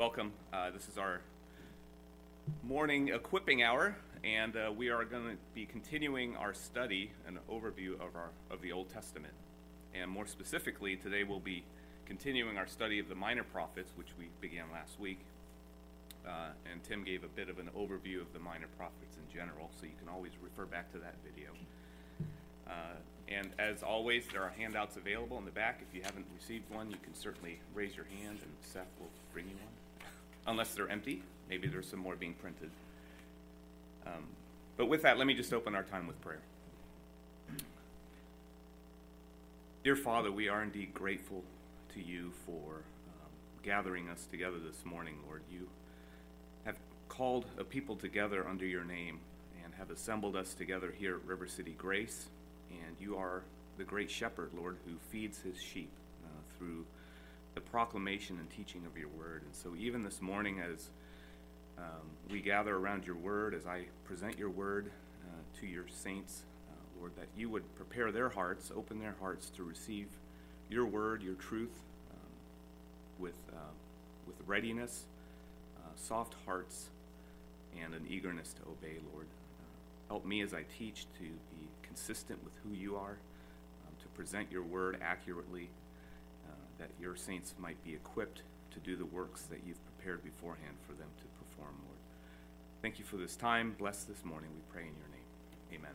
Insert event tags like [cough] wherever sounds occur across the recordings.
welcome. Uh, this is our morning equipping hour, and uh, we are going to be continuing our study and overview of our of the Old Testament. And more specifically, today we'll be continuing our study of the minor prophets, which we began last week. Uh, and Tim gave a bit of an overview of the minor prophets in general, so you can always refer back to that video. Uh, and as always, there are handouts available in the back. If you haven't received one, you can certainly raise your hand and Seth will bring you one. Unless they're empty, maybe there's some more being printed. Um, but with that, let me just open our time with prayer. Dear Father, we are indeed grateful to you for um, gathering us together this morning, Lord. You have called a people together under your name and have assembled us together here at River City Grace and you are the great shepherd, Lord, who feeds his sheep uh, through the proclamation and teaching of your word. And so, even this morning, as um, we gather around your word, as I present your word uh, to your saints, uh, Lord, that you would prepare their hearts, open their hearts to receive your word, your truth, um, with, uh, with readiness, uh, soft hearts, and an eagerness to obey, Lord. Uh, help me as I teach to be consistent with who you are, um, to present your word accurately, that your saints might be equipped to do the works that you've prepared beforehand for them to perform, Lord. Thank you for this time. Bless this morning, we pray in your name. Amen.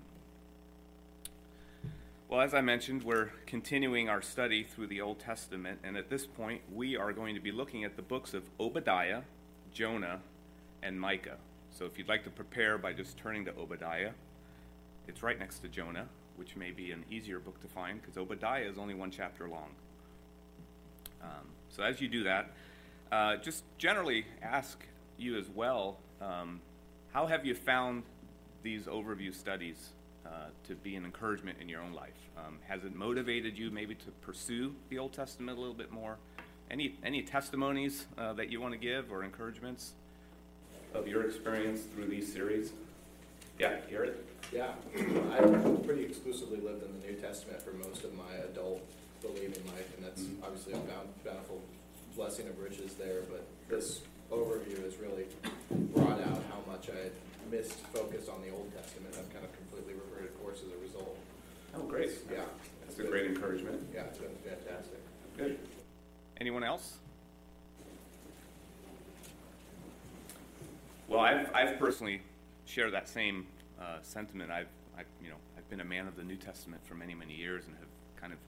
Well, as I mentioned, we're continuing our study through the Old Testament, and at this point, we are going to be looking at the books of Obadiah, Jonah, and Micah. So if you'd like to prepare by just turning to Obadiah, it's right next to Jonah, which may be an easier book to find because Obadiah is only one chapter long. Um, so as you do that, uh, just generally ask you as well um, how have you found these overview studies uh, to be an encouragement in your own life? Um, has it motivated you maybe to pursue the Old Testament a little bit more? Any, any testimonies uh, that you want to give or encouragements of your experience through these series? Yeah, Garrett? Yeah, [clears throat] I pretty exclusively lived in the New Testament for most of my adult believing life, and that's obviously a bountiful blessing of riches there. But this overview has really brought out how much I had missed focus on the Old Testament. I've kind of completely reverted course as a result. Oh, great. Yeah. That's a great encouragement. Yeah, it's been fantastic. Good. Anyone else? Well, I've, I've personally shared that same uh, sentiment. I've, I've, you know, I've been a man of the New Testament for many, many years and have kind of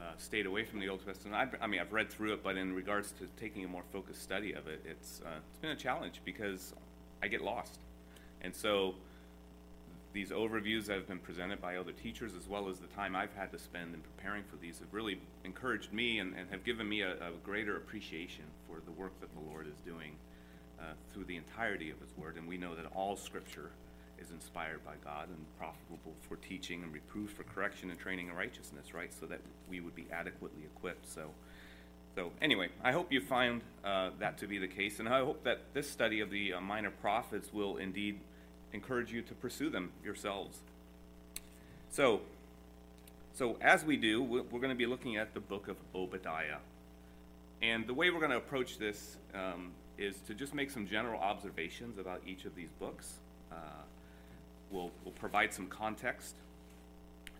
uh, stayed away from the Old Testament. I've, i mean, I've read through it, but in regards to taking a more focused study of it, it's, uh, it's been a challenge because I get lost. And so these overviews that have been presented by other teachers, as well as the time I've had to spend in preparing for these, have really encouraged me and, and have given me a, a greater appreciation for the work that the Lord is doing uh, through the entirety of His Word, and we know that all Scripture is inspired by God and profitable for teaching and reproof, for correction and training in righteousness, right? So that we would be adequately equipped. So, so anyway, I hope you find uh, that to be the case, and I hope that this study of the uh, minor prophets will indeed encourage you to pursue them yourselves. So, so as we do, we're going to be looking at the book of Obadiah, and the way we're going to approach this um, is to just make some general observations about each of these books. Uh, we'll, we'll provide some context,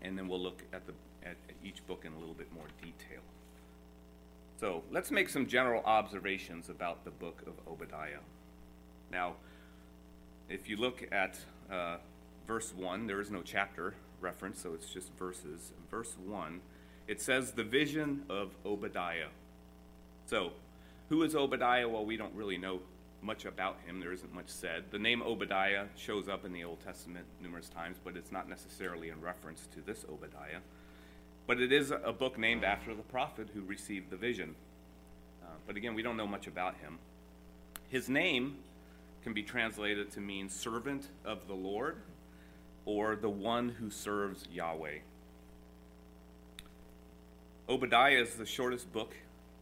and then we'll look at, the, at, each book in a little bit more detail. So let's make some general observations about the book of Obadiah. Now, if you look at uh, verse 1, there is no chapter reference, so it's just verses. Verse 1, it says, The vision of Obadiah. So, who is Obadiah? Well, we don't really know much about him. There isn't much said. The name Obadiah shows up in the Old Testament numerous times, but it's not necessarily in reference to this Obadiah. But it is a book named after the prophet who received the vision. Uh, but again, we don't know much about him. His name can be translated to mean servant of the Lord or the one who serves Yahweh. Obadiah is the shortest book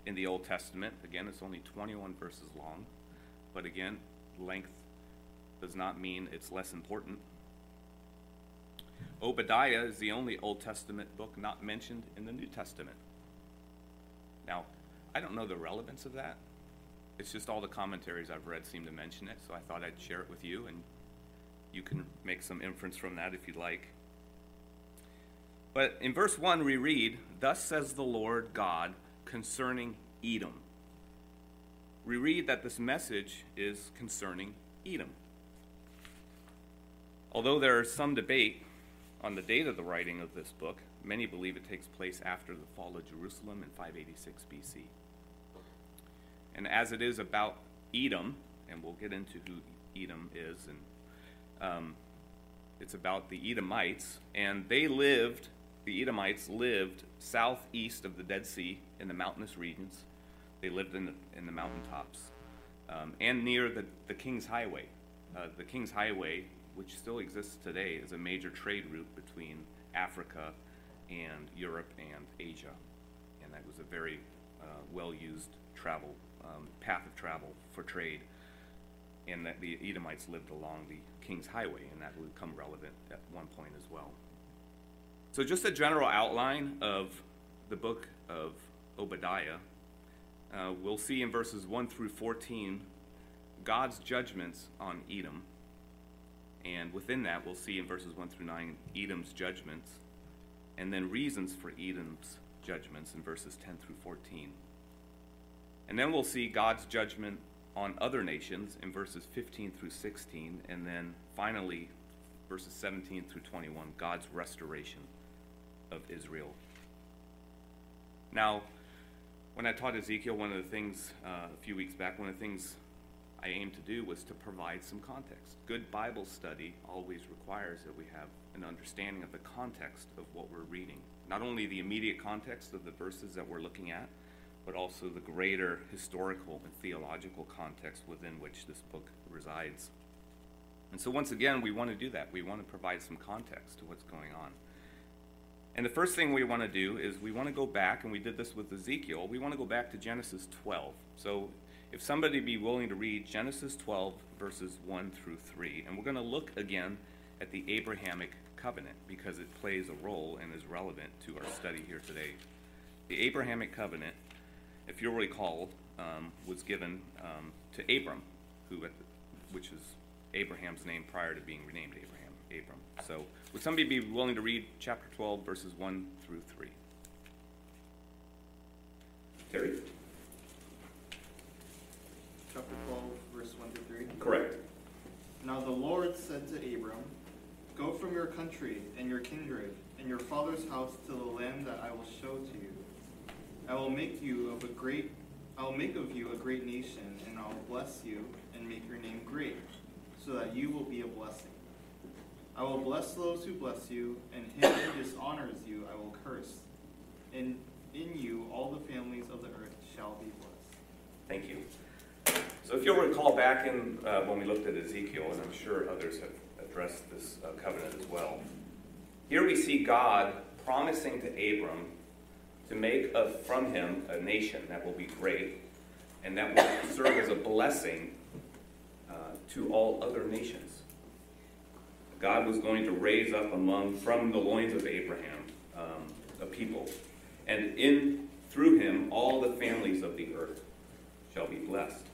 in the Old Testament. Again, it's only 21 verses long. But again, length does not mean it's less important. Obadiah is the only Old Testament book not mentioned in the New Testament. Now, I don't know the relevance of that, it's just all the commentaries I've read seem to mention it, so I thought I'd share it with you, and you can make some inference from that if you'd like. But in verse 1, we read, Thus says the Lord God concerning Edom. We read that this message is concerning Edom. Although there is some debate on the date of the writing of this book, many believe it takes place after the fall of Jerusalem in 586 BC. And as it is about Edom, and we'll get into who Edom is, and um, it's about the Edomites, and they lived, the Edomites lived southeast of the Dead Sea in the mountainous regions. They lived in the, in the mountaintops um, and near the, the King's Highway. Uh, the King's Highway, which still exists today, is a major trade route between Africa and Europe and Asia. And that was a very uh, well used travel um, path of travel for trade. And that the Edomites lived along the King's Highway, and that would become relevant at one point as well. So, just a general outline of the book of Obadiah. Uh, we'll see in verses 1 through 14 God's judgments on Edom. And within that, we'll see in verses 1 through 9 Edom's judgments, and then reasons for Edom's judgments in verses 10 through 14. And then we'll see God's judgment on other nations in verses 15 through 16, and then finally, verses 17 through 21, God's restoration of Israel. Now, when I taught Ezekiel, one of the things uh, a few weeks back, one of the things I aimed to do was to provide some context. Good Bible study always requires that we have an understanding of the context of what we're reading. Not only the immediate context of the verses that we're looking at, but also the greater historical and theological context within which this book resides. And so, once again, we want to do that. We want to provide some context to what's going on. And the first thing we want to do is we want to go back, and we did this with Ezekiel, we want to go back to Genesis 12. So, if somebody be willing to read Genesis 12, verses 1 through 3, and we're going to look again at the Abrahamic covenant because it plays a role and is relevant to our study here today. The Abrahamic covenant if you'll recall, um, was given um, to Abram, who, which is Abraham's name prior to being renamed Abraham. Abram. So, would somebody be willing to read chapter 12, verses 1 through 3? Terry? Chapter 12, verse 1 through 3. Correct. Now the Lord said to Abram, Go from your country and your kindred and your father's house to the land that I will show to you. I will make you of a great I will make of you a great nation, and I will bless you and make your name great, so that you will be a blessing. I will bless those who bless you, and him who dishonors you I will curse. And in you all the families of the earth shall be blessed. Thank you. So, if you'll recall back in uh, when we looked at Ezekiel, and I'm sure others have addressed this uh, covenant as well, here we see God promising to Abram to make a, from him a nation that will be great and that will serve as a blessing uh, to all other nations. God was going to raise up among, from the loins of Abraham, um, a people. And in, through him, all the families of the earth shall be blessed.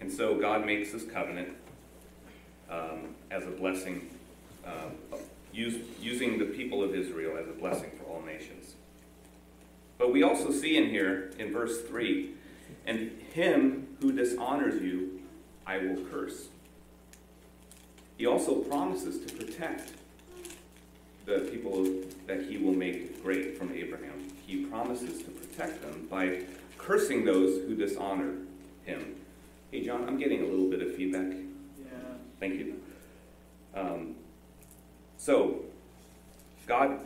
And so God makes this covenant um, as a blessing, uh, use, using the people of Israel as a blessing for all nations. But we also see in here, in verse 3, and him who dishonors you, I will curse. He also promises to protect the people that he will make great from Abraham. He promises to protect them by cursing those who dishonor him. Hey, John, I'm getting a little bit of feedback. Yeah. Thank you. Um, so, God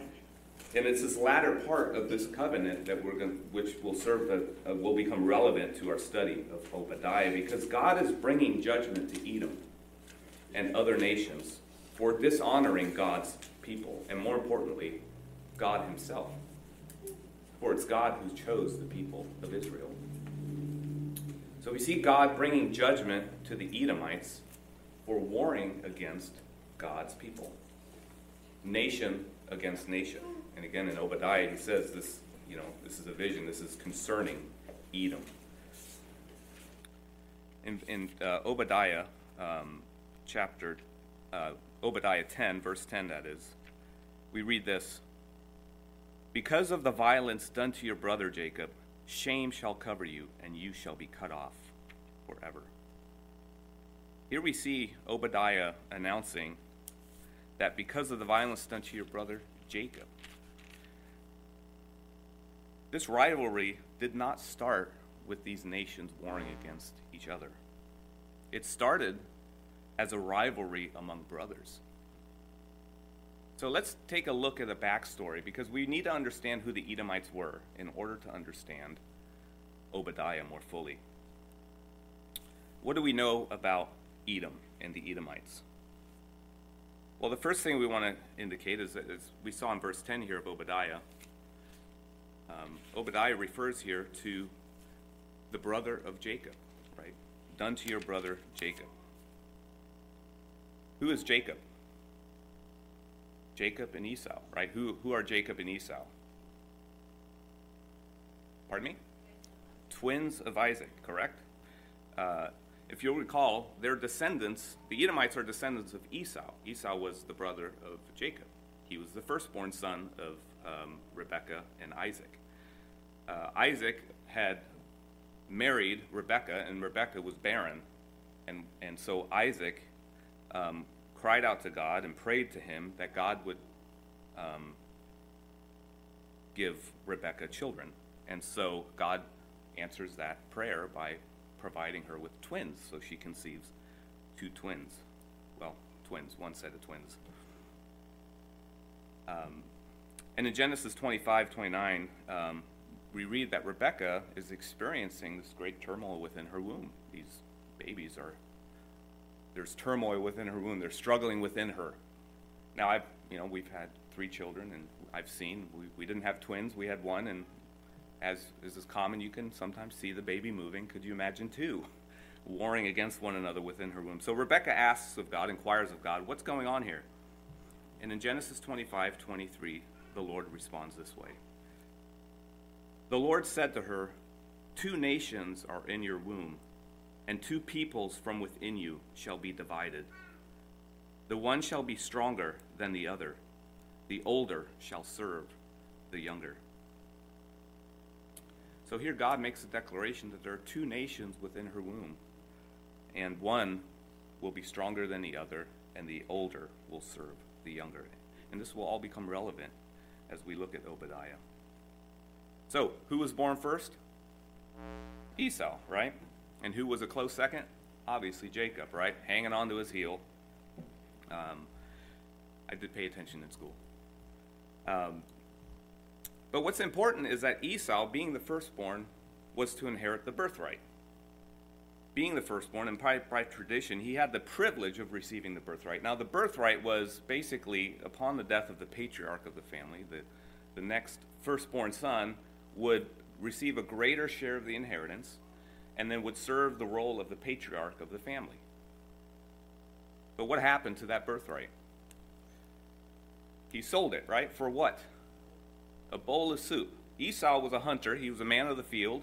and it's this latter part of this covenant that we're going, which will serve, uh, will become relevant to our study of Obadiah, because God is bringing judgment to Edom and other nations for dishonoring God's people, and more importantly, God Himself. For it's God who chose the people of Israel. So we see God bringing judgment to the Edomites for warring against God's people, nation against nation. And again, in Obadiah, he says this, you know, this is a vision, this is concerning Edom. in, in uh, Obadiah, um, chapter, uh, Obadiah 10, verse 10, that is, we read this Because of the violence done to your brother Jacob, shame shall cover you, and you shall be cut off forever. Here we see Obadiah announcing that because of the violence done to your brother Jacob, this rivalry did not start with these nations warring against each other. It started as a rivalry among brothers. So let's take a look at the backstory because we need to understand who the Edomites were in order to understand Obadiah more fully. What do we know about Edom and the Edomites? Well, the first thing we want to indicate is that as we saw in verse 10 here of Obadiah, um, Obadiah refers here to the brother of Jacob, right? Done to your brother Jacob. Who is Jacob? Jacob and Esau, right? Who, who are Jacob and Esau? Pardon me? Twins of Isaac, correct? Uh, if you'll recall, their descendants, the Edomites are descendants of Esau. Esau was the brother of Jacob. He was the firstborn son of um, Rebekah and Isaac. Uh, Isaac had married Rebekah, and Rebekah was barren. And, and so Isaac um, cried out to God and prayed to him that God would um, give Rebekah children. And so God answers that prayer by providing her with twins. So she conceives two twins. Well, twins, one set of twins. Um, and in Genesis 25, 29, um, we read that Rebecca is experiencing this great turmoil within her womb. These babies are, there's turmoil within her womb. They're struggling within her. Now, I've, you know, we've had three children, and I've seen, we, we didn't have twins, we had one, and as is as common, you can sometimes see the baby moving. Could you imagine two [laughs] warring against one another within her womb? So Rebecca asks of God, inquires of God, what's going on here? And in Genesis 25, 23, the Lord responds this way. The Lord said to her, Two nations are in your womb, and two peoples from within you shall be divided. The one shall be stronger than the other, the older shall serve the younger. So here God makes a declaration that there are two nations within her womb, and one will be stronger than the other, and the older will serve the younger. And this will all become relevant as we look at Obadiah. So, who was born first? Esau, right? And who was a close second? Obviously Jacob, right? Hanging on to his heel. Um, I did pay attention in school. Um, but what's important is that Esau, being the firstborn, was to inherit the birthright. Being the firstborn, and by, by tradition, he had the privilege of receiving the birthright. Now, the birthright was basically upon the death of the patriarch of the family, the, the next firstborn son would receive a greater share of the inheritance and then would serve the role of the patriarch of the family. But what happened to that birthright? He sold it, right? For what? A bowl of soup. Esau was a hunter, he was a man of the field.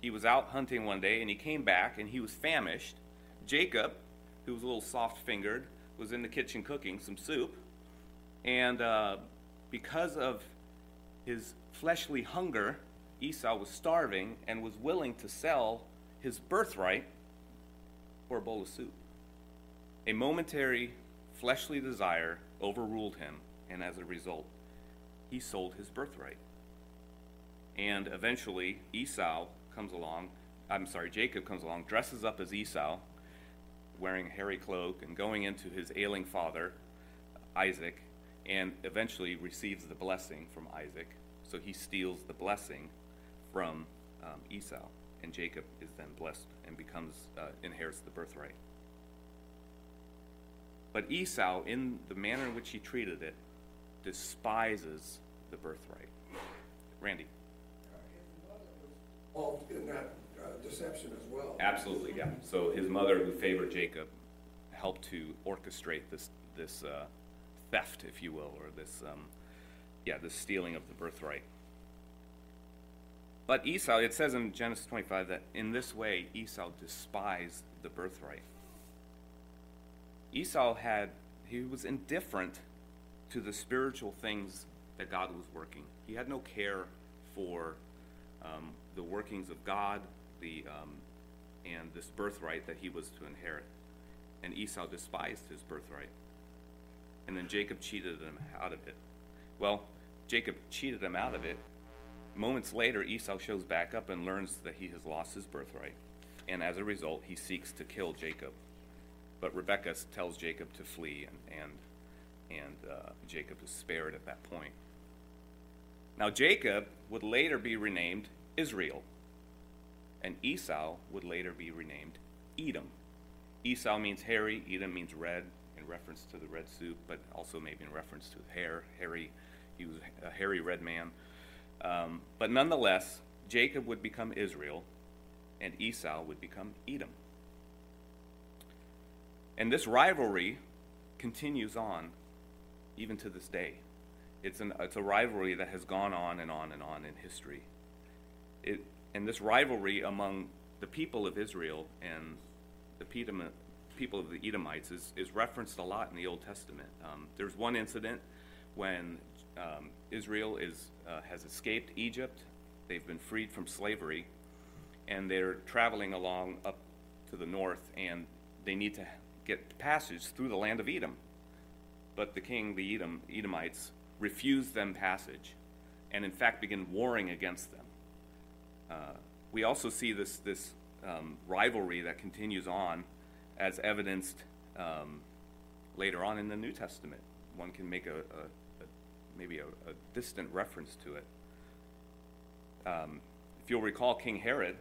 He was out hunting one day and he came back and he was famished. Jacob, who was a little soft fingered, was in the kitchen cooking some soup. And uh, because of his fleshly hunger, Esau was starving and was willing to sell his birthright for a bowl of soup. A momentary fleshly desire overruled him, and as a result, he sold his birthright. And eventually, Esau comes along, I'm sorry, Jacob comes along, dresses up as Esau, wearing a hairy cloak and going into his ailing father, Isaac, and eventually receives the blessing from Isaac. So he steals the blessing from um, Esau, and Jacob is then blessed and becomes uh, inherits the birthright. But Esau, in the manner in which he treated it, despises the birthright. Randy. involved in that uh, deception as well. Absolutely, yeah. So his mother, who favored Jacob, helped to orchestrate this this uh, theft, if you will, or this um, yeah, this stealing of the birthright. But Esau, it says in Genesis 25 that in this way Esau despised the birthright. Esau had, he was indifferent to the spiritual things that God was working. He had no care for um, the workings of God, the, um, and this birthright that he was to inherit. And Esau despised his birthright. And then Jacob cheated him out of it. Well, Jacob cheated him out of it. Moments later, Esau shows back up and learns that he has lost his birthright. And as a result, he seeks to kill Jacob. But Rebekah tells Jacob to flee, and, and, and uh, Jacob is spared at that point. Now, Jacob would later be renamed Israel, and Esau would later be renamed Edom. Esau means hairy, Edom means red, in reference to the red soup, but also maybe in reference to hair. Hairy, he was a hairy red man. Um, but nonetheless, Jacob would become Israel, and Esau would become Edom. And this rivalry continues on even to this day. It's, an, it's a rivalry that has gone on and on and on in history. It, and this rivalry among the people of Israel and the people of the Edomites is, is referenced a lot in the Old Testament. Um, there's one incident when um, Israel is, uh, has escaped Egypt, they've been freed from slavery, and they're traveling along up to the north, and they need to get passage through the land of Edom. But the king, the Edom, Edomites, refuse them passage, and in fact begin warring against them. Uh, we also see this, this um, rivalry that continues on as evidenced um, later on in the New Testament. One can make a, a, a maybe a, a, distant reference to it. Um, if you'll recall, King Herod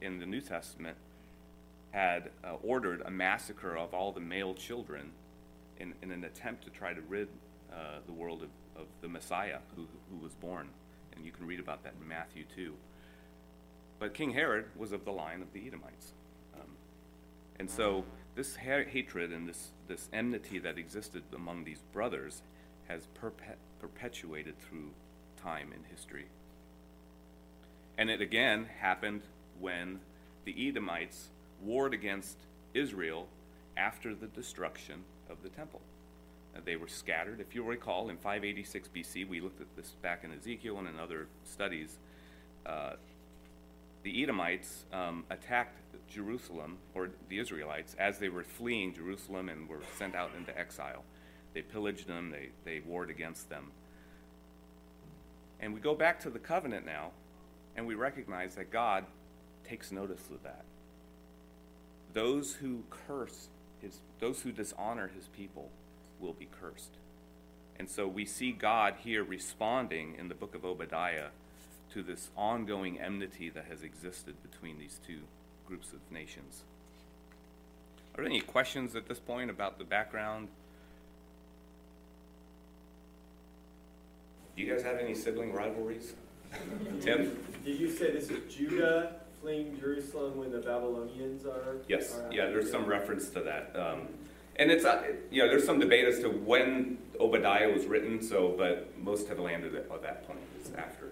in the New Testament had uh, ordered a massacre of all the male children in, in an attempt to try to rid uh, the world of, of the Messiah who, who was born. And you can read about that in Matthew 2. But King Herod was of the line of the Edomites. Um, and so this ha- hatred and this, this enmity that existed among these brothers has perpe- perpetuated through time and history. And it again happened when the Edomites warred against Israel after the destruction of the temple. Uh, they were scattered. If you'll recall, in 586 BC, we looked at this back in Ezekiel and in other studies. Uh, the Edomites um, attacked Jerusalem, or the Israelites, as they were fleeing Jerusalem and were sent out into exile. They pillaged them, they, they warred against them. And we go back to the covenant now, and we recognize that God takes notice of that. Those who curse his, those who dishonor his people will be cursed. And so we see God here responding in the book of Obadiah to this ongoing enmity that has existed between these two groups of nations. Are there any questions at this point about the background? Do you guys have any sibling rivalries? Tim? Did you say this is Judah fleeing Jerusalem when the Babylonians are? Yes, are yeah, there's some reference to that. Um, and it's, uh, you know, there's some debate as to when Obadiah was written, so, but most have landed at, at that point, it's after.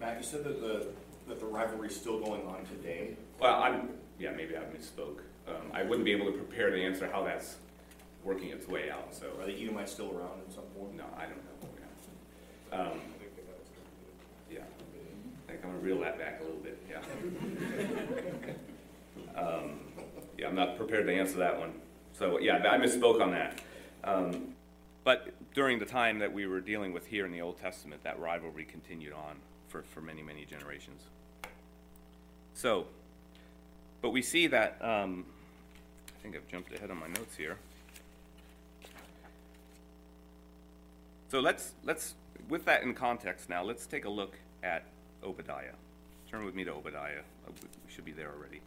Matt, you said that the, that the rivalry is still going on today. Well, I'm, yeah, maybe I misspoke. Um, I wouldn't be able to prepare to answer how that's working its way out, so, Are the Edomites still around in some form? no, I don't know. Um, yeah, I think I'm gonna reel that back a little bit, yeah. [laughs] Um, yeah, I'm not prepared to answer that one. So, yeah, I misspoke on that. Um, but during the time that we were dealing with here in the Old Testament, that rivalry continued on for, for many, many generations. So, but we see that, um, I think I've jumped ahead on my notes here. So let's, let's, with that in context now, let's take a look at Obadiah. Turn with me to Obadiah. Uh, We should be there already.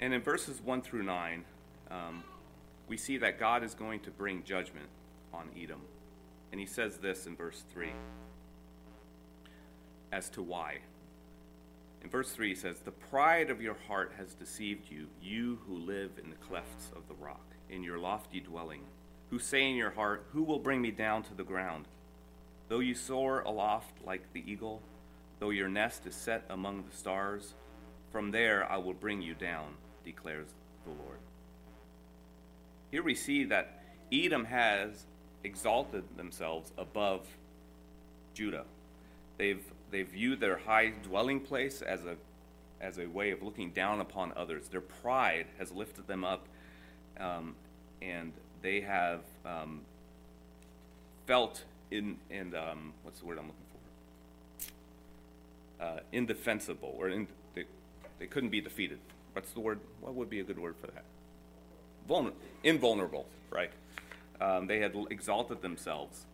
And in verses 1 through 9, um, we see that God is going to bring judgment on Edom. And he says this in verse 3 as to why. In verse 3, he says, The pride of your heart has deceived you, you who live in the clefts of the rock, in your lofty dwelling, who say in your heart, Who will bring me down to the ground? Though you soar aloft like the eagle, though your nest is set among the stars, from there I will bring you down, declares the Lord. Here we see that Edom has exalted themselves above Judah. They've, they've viewed their high dwelling place as a, as a way of looking down upon others. Their pride has lifted them up, um, and they have um, felt in, in um, what's the word I'm looking for? Uh, indefensible, or in, they, they couldn't be defeated. What's the word? What would be a good word for that? Vulner- invulnerable, right? Um, they had exalted themselves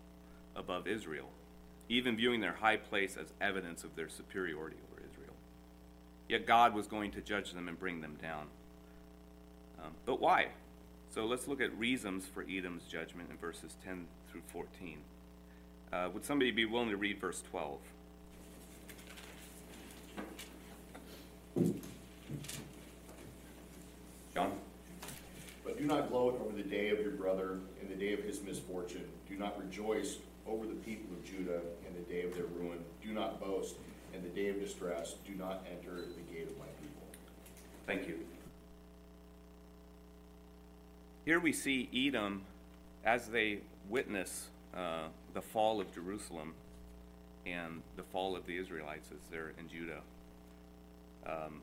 above Israel, even viewing their high place as evidence of their superiority over Israel. Yet God was going to judge them and bring them down. Um, but why? So let's look at reasons for Edom's judgment in verses 10 through 14. Uh, would somebody be willing to read verse 12? John? But do not gloat over the day of your brother in the day of his misfortune. Do not rejoice over the people of Judah in the day of their ruin. Do not boast in the day of distress. Do not enter the gate of my people. Thank you. Here we see Edom as they witness uh, the fall of Jerusalem and the fall of the Israelites as they're in Judah. Um,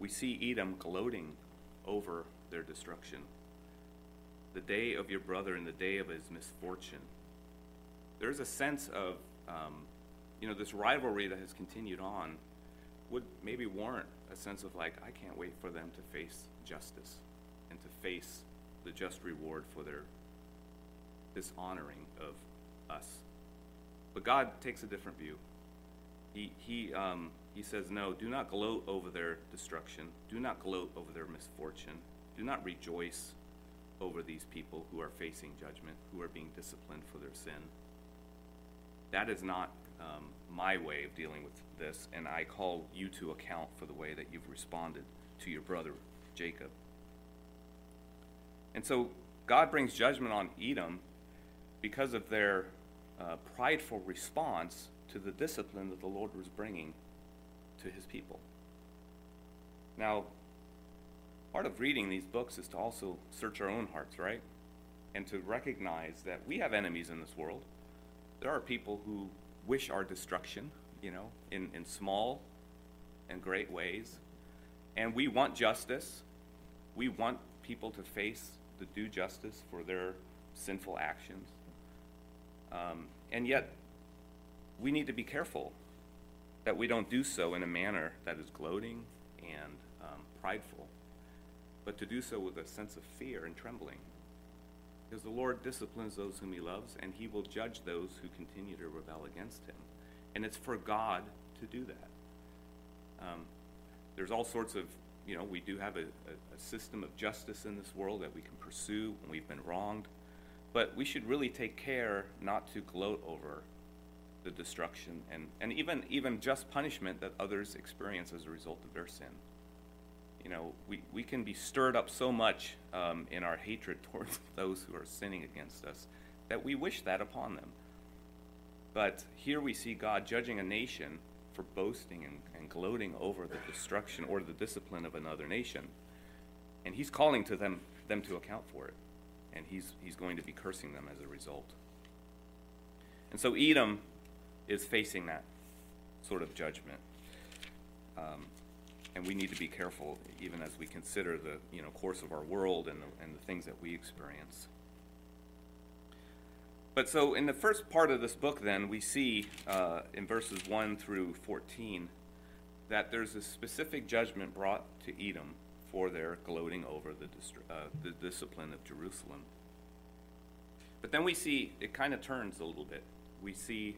we see Edom gloating over their destruction. The day of your brother and the day of his misfortune. There's a sense of, um, you know, this rivalry that has continued on would maybe warrant a sense of like, I can't wait for them to face justice and to face the just reward for their dishonoring of us. But God takes a different view. He, he, um, he says, No, do not gloat over their destruction. Do not gloat over their misfortune. Do not rejoice over these people who are facing judgment, who are being disciplined for their sin. That is not um, my way of dealing with this, and I call you to account for the way that you've responded to your brother Jacob. And so God brings judgment on Edom because of their uh, prideful response to the discipline that the Lord was bringing to his people. Now, part of reading these books is to also search our own hearts, right? And to recognize that we have enemies in this world. There are people who wish our destruction, you know, in, in small and great ways. And we want justice. We want people to face the due justice for their sinful actions. Um, and yet, we need to be careful that we don't do so in a manner that is gloating and um, prideful, but to do so with a sense of fear and trembling. Because the Lord disciplines those whom he loves, and he will judge those who continue to rebel against him. And it's for God to do that. Um, there's all sorts of, you know, we do have a, a, a system of justice in this world that we can pursue when we've been wronged. But we should really take care not to gloat over the destruction and, and even, even just punishment that others experience as a result of their sin. You know, we, we can be stirred up so much um, in our hatred [laughs] towards those who are sinning against us that we wish that upon them. But here we see God judging a nation for boasting and, and gloating over the destruction or the discipline of another nation. And he's calling to them, them to account for it and he's, he's going to be cursing them as a result. And so Edom is facing that sort of judgment. Um, and we need to be careful even as we consider the you know, course of our world and the, and the things that we experience. But so in the first part of this book, then, we see uh, in verses 1 through 14 that there's a specific judgment brought to Edom for their gloating over the, uh, the discipline of Jerusalem. But then we see it kind of turns a little bit. We see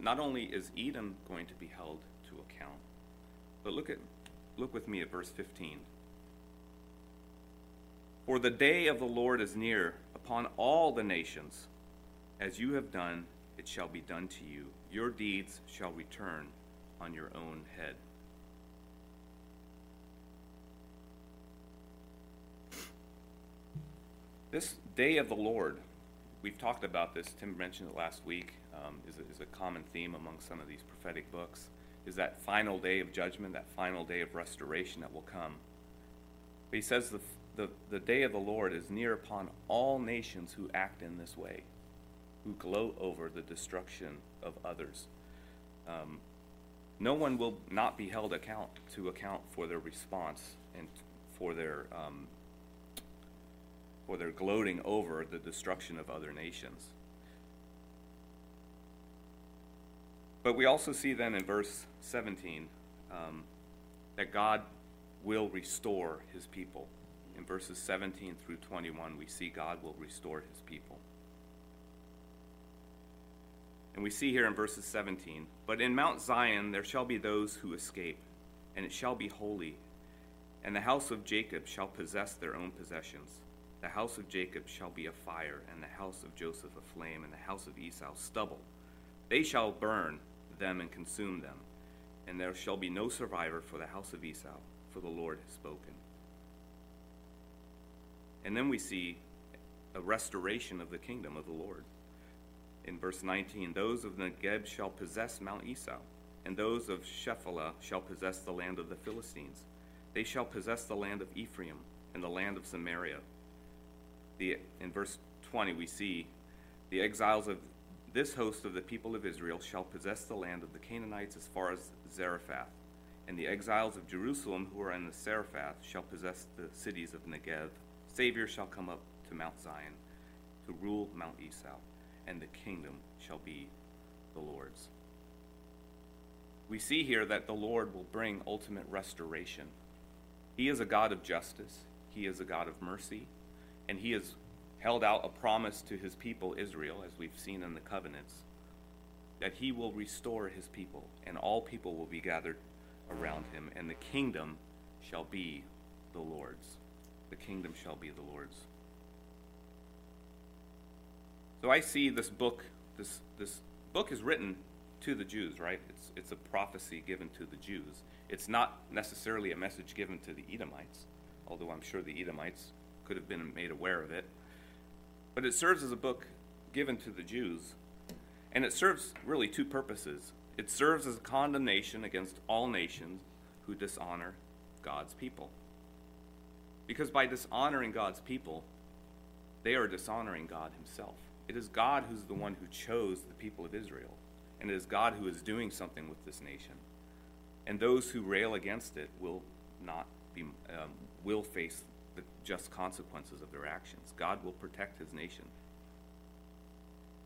not only is Edom going to be held to account, but look at look with me at verse 15. For the day of the Lord is near upon all the nations. As you have done, it shall be done to you. Your deeds shall return on your own head. This day of the Lord, we've talked about this. Tim mentioned it last week. um, is, a, is a common theme among some of these prophetic books, is that final day of judgment, that final day of restoration that will come. But he says the, the, the day of the Lord is near upon all nations who act in this way, who gloat over the destruction of others. Um, no one will not be held account to account for their response and for their um, for their gloating over the destruction of other nations. But we also see then in verse 17 um, that God will restore his people. In verses 17 through 21, we see God will restore his people. And we see here in verses 17, but in Mount Zion there shall be those who escape, and it shall be holy, and the house of Jacob shall possess their own possessions. The house of Jacob shall be a fire, and the house of Joseph a flame, and the house of Esau stubble. They shall burn them and consume them, and there shall be no survivor for the house of Esau, for the Lord has spoken. And then we see a restoration of the kingdom of the Lord. In verse 19, those of Negeb shall possess Mount Esau, and those of Shephelah shall possess the land of the Philistines. They shall possess the land of Ephraim and the land of Samaria. The, in verse 20, we see the exiles of this host of the people of Israel shall possess the land of the Canaanites as far as Zarephath, and the exiles of Jerusalem who are in the Zarephath shall possess the cities of Negev. Savior shall come up to Mount Zion to rule Mount Esau, and the kingdom shall be the Lord's. We see here that the Lord will bring ultimate restoration. He is a God of justice, He is a God of mercy, and He has held out a promise to His people Israel, as we've seen in the covenants, that He will restore His people, and all people will be gathered around Him, and the kingdom shall be the Lord's. The kingdom shall be the Lord's. So I see this book, this, this book is written to the Jews, right? It's, it's a prophecy given to the Jews. It's not necessarily a message given to the Edomites, although I'm sure the Edomites could have been made aware of it. But it serves as a book given to the Jews, and it serves really two purposes. It serves as a condemnation against all nations who dishonor God's people. Because by dishonoring God's people, they are dishonoring God Himself. It is God who's the one who chose the people of Israel, and it is God who is doing something with this nation. And those who rail against it will not be, um, will face the just consequences of their actions. God will protect His nation.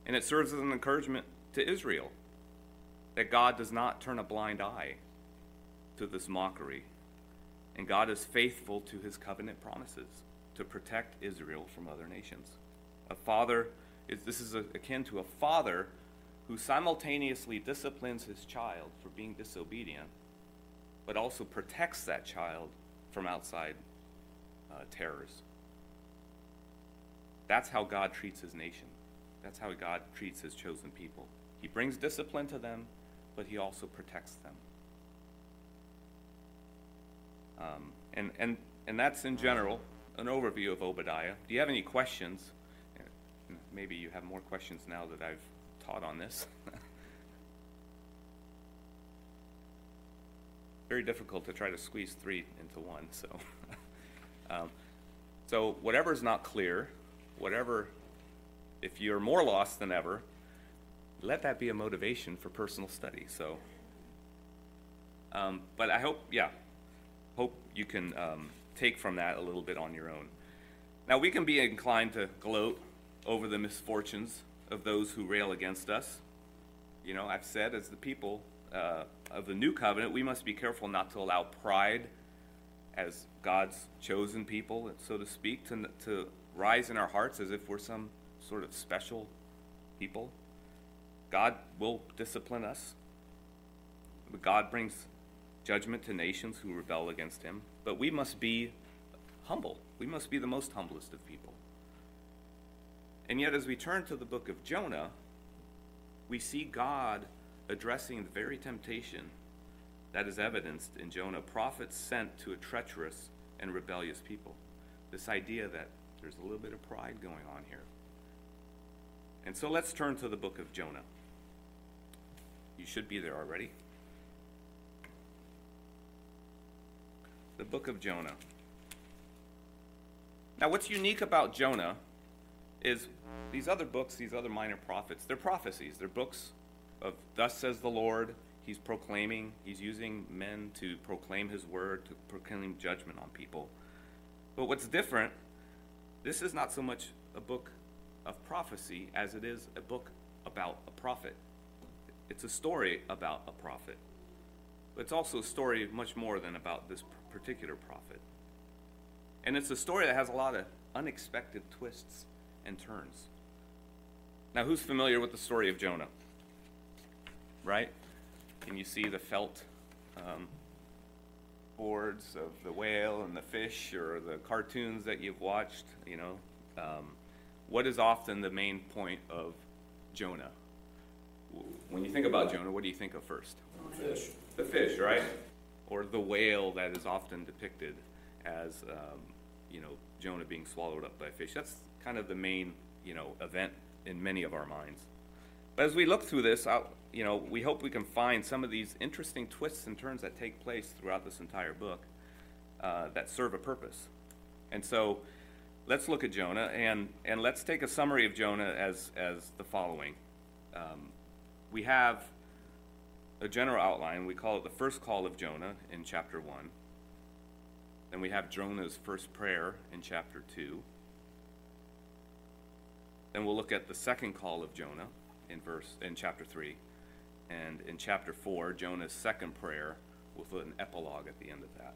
And it serves as an encouragement to Israel that God does not turn a blind eye to this mockery. And God is faithful to his covenant promises to protect Israel from other nations. A father, is, this is akin to a father who simultaneously disciplines his child for being disobedient, but also protects that child from outside uh, terrors. That's how God treats his nation. That's how God treats his chosen people. He brings discipline to them, but he also protects them. Um, and, and, and that's in general an overview of Obadiah. Do you have any questions? Maybe you have more questions now that I've taught on this. [laughs] Very difficult to try to squeeze three into one, so. [laughs] um, so whatever is not clear, whatever, if you're more lost than ever, let that be a motivation for personal study. So, um, but I hope, yeah, hope you can um, take from that a little bit on your own. Now, we can be inclined to gloat over the misfortunes of those who rail against us. You know, I've said as the people uh, of the new covenant, we must be careful not to allow pride as God's chosen people, so to speak, to, to rise in our hearts as if we're some sort of special people. God will discipline us. But God brings judgment to nations who rebel against him. But we must be humble. We must be the most humblest of people. And yet, as we turn to the book of Jonah, we see God addressing the very temptation that is evidenced in Jonah, prophets sent to a treacherous and rebellious people. This idea that there's a little bit of pride going on here. And so let's turn to the book of Jonah. You should be there already. The book of Jonah. Now, what's unique about Jonah is these other books, these other minor prophets, they're prophecies. They're books of thus says the Lord. He's proclaiming, he's using men to proclaim his word, to proclaim judgment on people. But what's different, this is not so much a book of prophecy as it is a book about a prophet. It's a story about a prophet. But it's also a story much more than about this particular prophet. And it's a story that has a lot of unexpected twists and turns. Now, who's familiar with the story of Jonah? Right? Can you see the felt um, boards of the whale and the fish or the cartoons that you've watched? You know, um, what is often the main point of Jonah? When you think about Jonah, what do you think of first? Fish. The fish, right? Or the whale that is often depicted as, um, you know, Jonah being swallowed up by fish. That's kind of the main, you know, event in many of our minds. But as we look through this, I'll, you know, we hope we can find some of these interesting twists and turns that take place throughout this entire book uh, that serve a purpose. And so, let's look at Jonah and and let's take a summary of Jonah as as the following. Um, we have a general outline. We call it the first call of Jonah in chapter 1. Then we have Jonah's first prayer in chapter 2. Then we'll look at the second call of Jonah in verse in chapter 3. And in chapter 4, Jonah's second prayer with an epilogue at the end of that.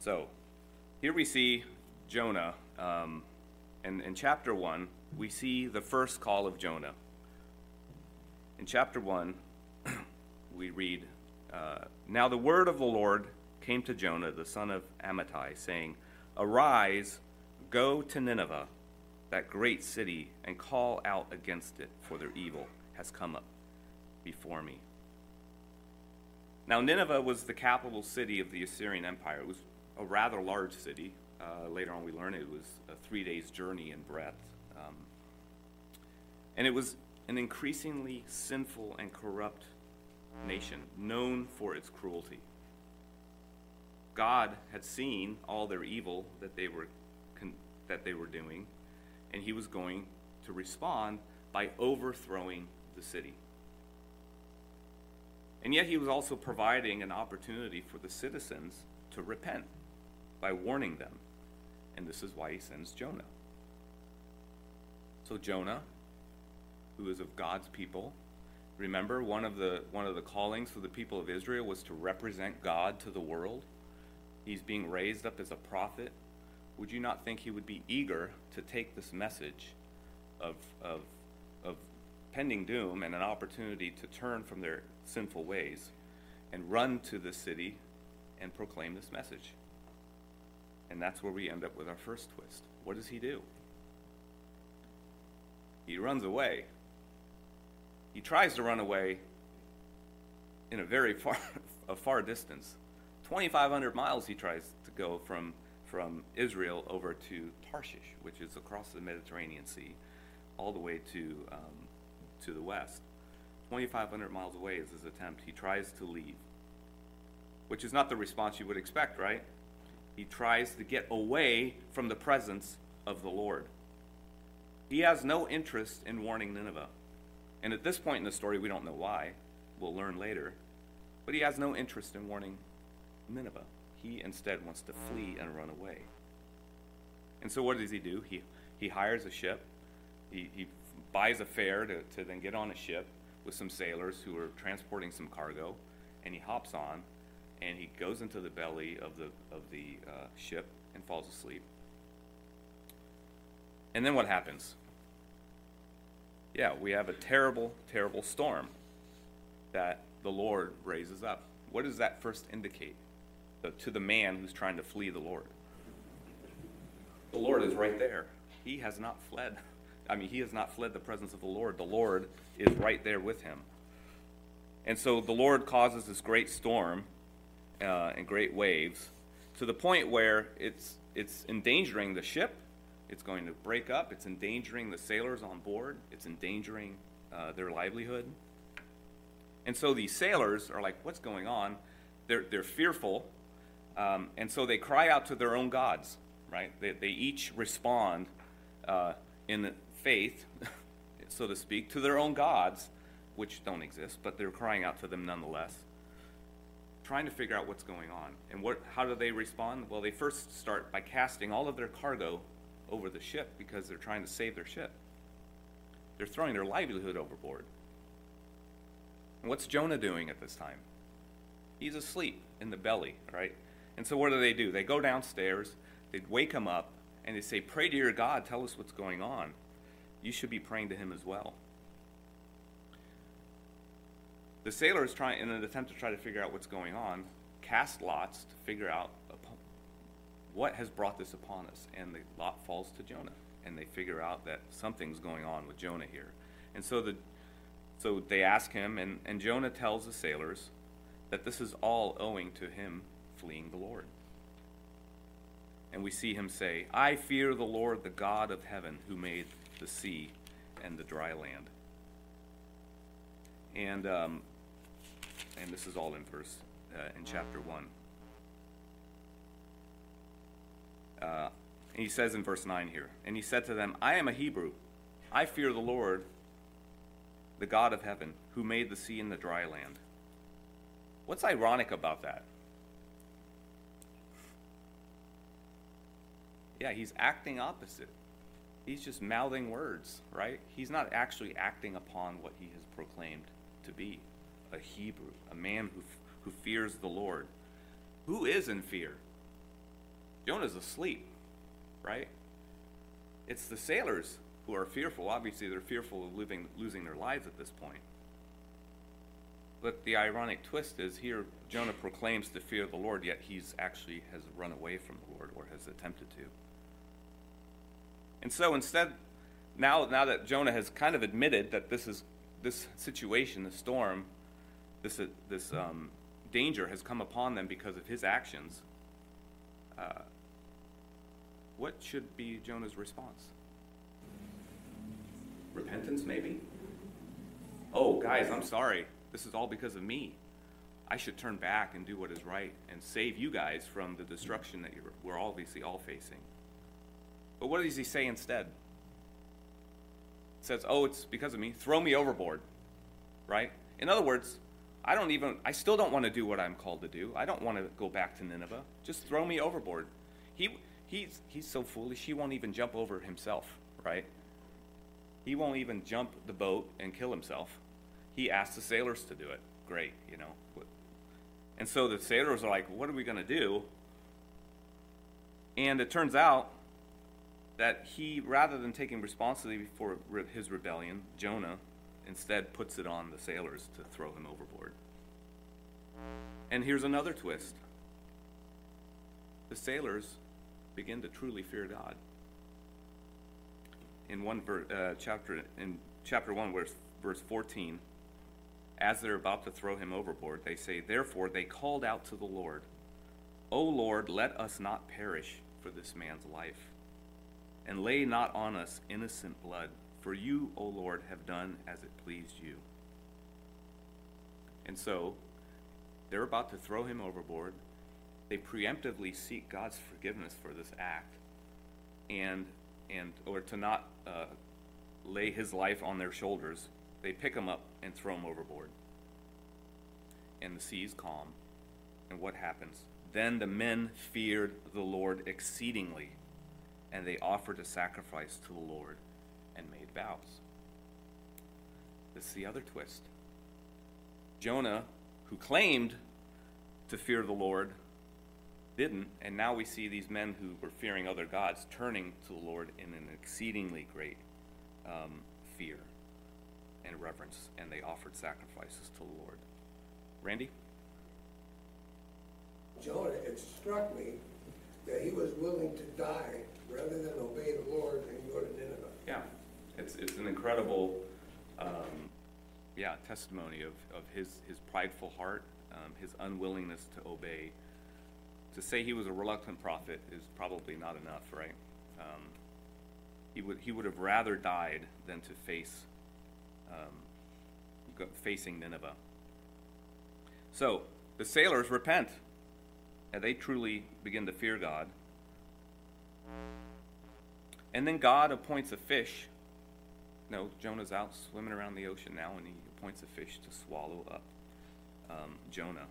So, here we see Jonah. Um, and in chapter 1, we see the first call of Jonah. In chapter 1, [clears throat] we read uh, Now the word of the Lord came to Jonah, the son of Amittai, saying, Arise, go to Nineveh, that great city, and call out against it, for their evil has come up before me. Now, Nineveh was the capital city of the Assyrian Empire. It was a rather large city. Uh, later on, we learned it was a three days journey in breadth. Um, and it was an increasingly sinful and corrupt nation, known for its cruelty. God had seen all their evil that they were con- that they were doing, and he was going to respond by overthrowing the city. And yet he was also providing an opportunity for the citizens to repent by warning them. And this is why he sends Jonah. So Jonah, who is of God's people, remember one of the one of the callings for the people of Israel was to represent God to the world. He's being raised up as a prophet. Would you not think he would be eager to take this message of of of pending doom and an opportunity to turn from their sinful ways and run to the city and proclaim this message? And that's where we end up with our first twist. What does he do? He runs away. He tries to run away in a very far, [laughs] a far distance. 2,500 miles he tries to go from, from Israel over to Tarshish, which is across the Mediterranean Sea, all the way to, um, to the west. 2,500 miles away is his attempt. He tries to leave, which is not the response you would expect, right? He tries to get away from the presence of the Lord. He has no interest in warning Nineveh. And at this point in the story, we don't know why. We'll learn later. But he has no interest in warning Nineveh. He instead wants to flee and run away. And so what does he do? He, he hires a ship. He, he buys a fare to, to then get on a ship with some sailors who are transporting some cargo. And he hops on and he goes into the belly of the, of the uh, ship and falls asleep. And then what happens? Yeah, we have a terrible, terrible storm that the Lord raises up. What does that first indicate to the man who's trying to flee the Lord? The Lord is right there. He has not fled. I mean, he has not fled the presence of the Lord. The Lord is right there with him. And so the Lord causes this great storm uh, and great waves to the point where it's, it's endangering the ship it's going to break up. It's endangering the sailors on board. It's endangering uh, their livelihood. And so these sailors are like, what's going on? They're, they're fearful. Um, and so they cry out to their own gods, right? They, they each respond uh, in faith, [laughs] so to speak, to their own gods, which don't exist, but they're crying out to them nonetheless, trying to figure out what's going on. And what, how do they respond? Well, they first start by casting all of their cargo over the ship because they're trying to save their ship. They're throwing their livelihood overboard. And what's Jonah doing at this time? He's asleep in the belly, right? And so what do they do? They go downstairs, they wake him up, and they say, Pray to your God, tell us what's going on. You should be praying to him as well. The sailors try, in an attempt to try to figure out what's going on, cast lots to figure out what has brought this upon us. And the lot falls to Jonah, and they figure out that something's going on with Jonah here. And so the so they ask him, and, and Jonah tells the sailors that this is all owing to him fleeing the Lord. And we see him say, I fear the Lord, the God of heaven, who made the sea and the dry land. And, um, and this is all in verse, uh, in chapter 1. Uh, and he says in verse 9 here, And he said to them, I am a Hebrew. I fear the Lord, the God of heaven, who made the sea and the dry land. What's ironic about that? Yeah, he's acting opposite. He's just mouthing words, right? He's not actually acting upon what he has proclaimed to be a Hebrew, a man who, who fears the Lord. Who is in fear? Jonah's asleep, right? It's the sailors who are fearful. Obviously, they're fearful of living, losing their lives at this point. But the ironic twist is here Jonah proclaims to fear the Lord, yet he's actually has run away from the Lord or has attempted to. And so instead, now, now that Jonah has kind of admitted that this is this situation, the storm, this, uh, this um, danger has come upon them because of his actions, uh, what should be Jonah's response? Repentance, maybe? Oh, guys, I'm sorry. This is all because of me. I should turn back and do what is right and save you guys from the destruction that you're, we're obviously all facing. But what does he say instead? He says, Oh, it's because of me. Throw me overboard. Right? In other words, I don't even, I still don't want to do what I'm called to do. I don't want to go back to Nineveh. Just throw me overboard. He, he's, he's so foolish, he won't even jump over himself, right? He won't even jump the boat and kill himself. He asks the sailors to do it. Great, you know. And so the sailors are like, what are we going to do? And it turns out that he, rather than taking responsibility for his rebellion, Jonah instead puts it on the sailors to throw him overboard. And here's another twist the sailors begin to truly fear God. In one ver- uh, chapter, in chapter 1, verse, verse 14, as they're about to throw him overboard, they say, Therefore they called out to the Lord, O Lord, let us not perish for this man's life and lay not on us innocent blood, for you, O Lord, have done as it pleased you. And so, they're about to throw him overboard. They preemptively seek God's forgiveness for this act, and and or to not uh, lay his life on their shoulders. They pick him up and throw him overboard. And the sea's calm. And what happens? Then the men feared the Lord exceedingly and they offered a sacrifice to the Lord and made vows. This is the other twist. Jonah, who claimed to fear the Lord, didn't, and now we see these men who were fearing other gods turning to the Lord in an exceedingly great um, fear and reverence, and they offered sacrifices to the Lord. Randy? Jonah, it struck me that he was willing to die rather than obey the Lord and go to Nineveh. Yeah, it's, it's an incredible, um, yeah, testimony of, of his, his prideful heart, um, his unwillingness to obey. To say he was a reluctant prophet is probably not enough, right? Um, he would, he would have rather died than to face, um, facing Nineveh. So, the sailors repent, and they truly begin to fear God. And then God appoints a fish. No, Jonah's out swimming around the ocean now, and he appoints a fish to swallow up um, Jonah.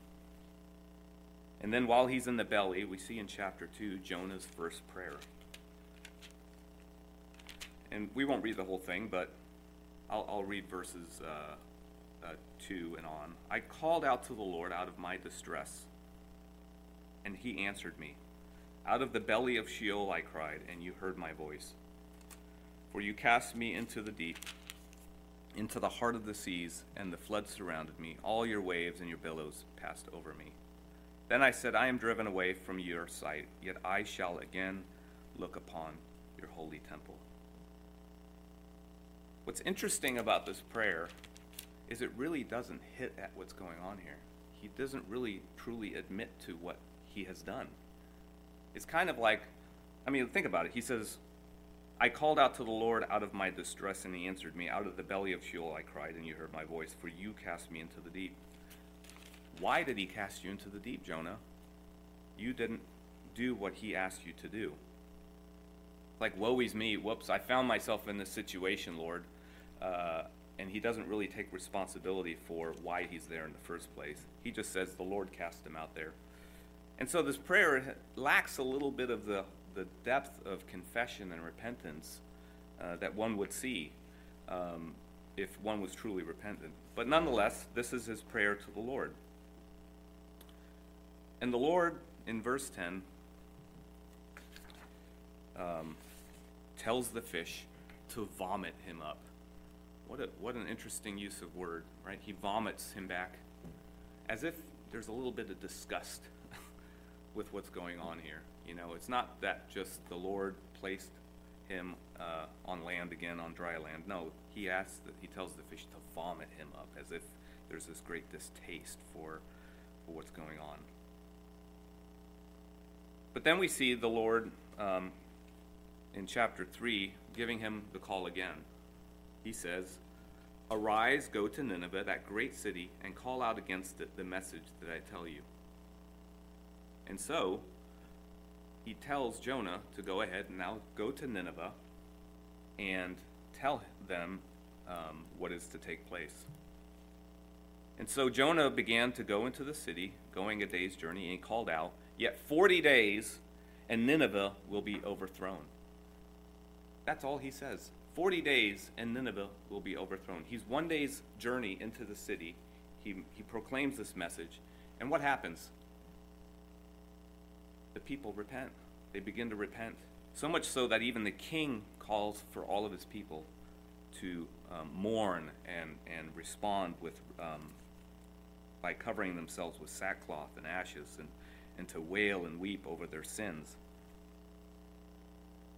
And then while he's in the belly, we see in chapter 2 Jonah's first prayer. And we won't read the whole thing, but I'll, I'll read verses uh, uh, 2 and on. I called out to the Lord out of my distress, and he answered me. Out of the belly of Sheol I cried, and you heard my voice. For you cast me into the deep, into the heart of the seas, and the flood surrounded me. All your waves and your billows passed over me. Then I said, I am driven away from your sight, yet I shall again look upon your holy temple. What's interesting about this prayer is it really doesn't hit at what's going on here. He doesn't really truly admit to what he has done. It's kind of like, I mean, think about it. He says, I called out to the Lord out of my distress, and he answered me. Out of the belly of Sheol I cried, and you heard my voice, for you cast me into the deep. Why did he cast you into the deep, Jonah? You didn't do what he asked you to do. Like, woe is me, whoops, I found myself in this situation, Lord. Uh, and he doesn't really take responsibility for why he's there in the first place. He just says the Lord cast him out there. And so this prayer lacks a little bit of the, the depth of confession and repentance uh, that one would see um, if one was truly repentant. But nonetheless, this is his prayer to the Lord. And the Lord, in verse 10, um, tells the fish to vomit him up. What, a, what an interesting use of word, right? He vomits him back as if there's a little bit of disgust with what's going on here. You know, it's not that just the Lord placed him uh, on land again, on dry land. No, he asks that he tells the fish to vomit him up as if there's this great distaste for, for what's going on. But then we see the Lord um, in chapter 3 giving him the call again. He says, Arise, go to Nineveh, that great city, and call out against it the message that I tell you. And so, he tells Jonah to go ahead and now go to Nineveh and tell them um, what is to take place. And so Jonah began to go into the city, going a day's journey, and he called out, Yet 40 days, and Nineveh will be overthrown. That's all he says. 40 days, and Nineveh will be overthrown. He's one day's journey into the city. He, he proclaims this message. And what happens? The people repent. They begin to repent. So much so that even the king calls for all of his people to um, mourn and, and respond with um, by covering themselves with sackcloth and ashes and, and to wail and weep over their sins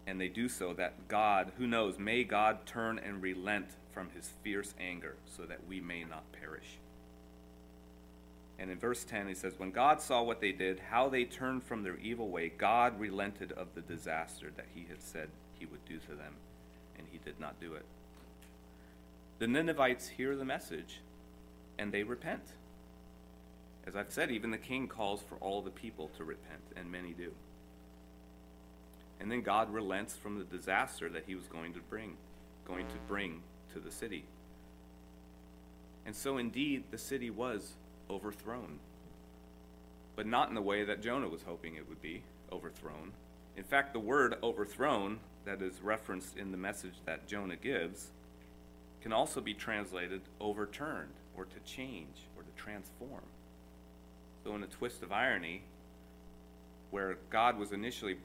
and they do so that God, who knows, may God turn and relent from his fierce anger so that we may not perish. And in verse 10, he says, When God saw what they did, how they turned from their evil way, God relented of the disaster that he had said he would do to them, and he did not do it. The Ninevites hear the message, and they repent. As I've said, even the king calls for all the people to repent, and many do. And then God relents from the disaster that he was going to bring, going to bring to the city. And so indeed the city was overthrown. But not in the way that Jonah was hoping it would be overthrown. In fact, the word overthrown that is referenced in the message that Jonah gives can also be translated overturned or to change or to transform. So, in a twist of irony, where God was initially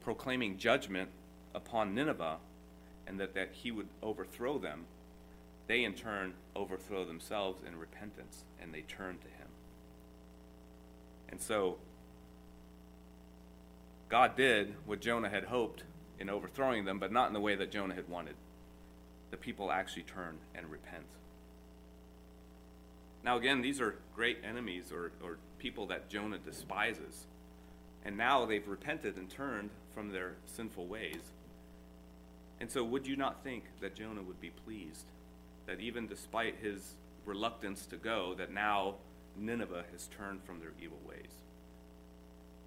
proclaiming judgment upon Nineveh and that, that he would overthrow them, they in turn overthrow themselves in repentance and they turn to him. And so, God did what Jonah had hoped in overthrowing them, but not in the way that Jonah had wanted. The people actually turn and repent. Now, again, these are great enemies or, or people that Jonah despises. And now they've repented and turned from their sinful ways. And so, would you not think that Jonah would be pleased that even despite his reluctance to go, that now Nineveh has turned from their evil ways.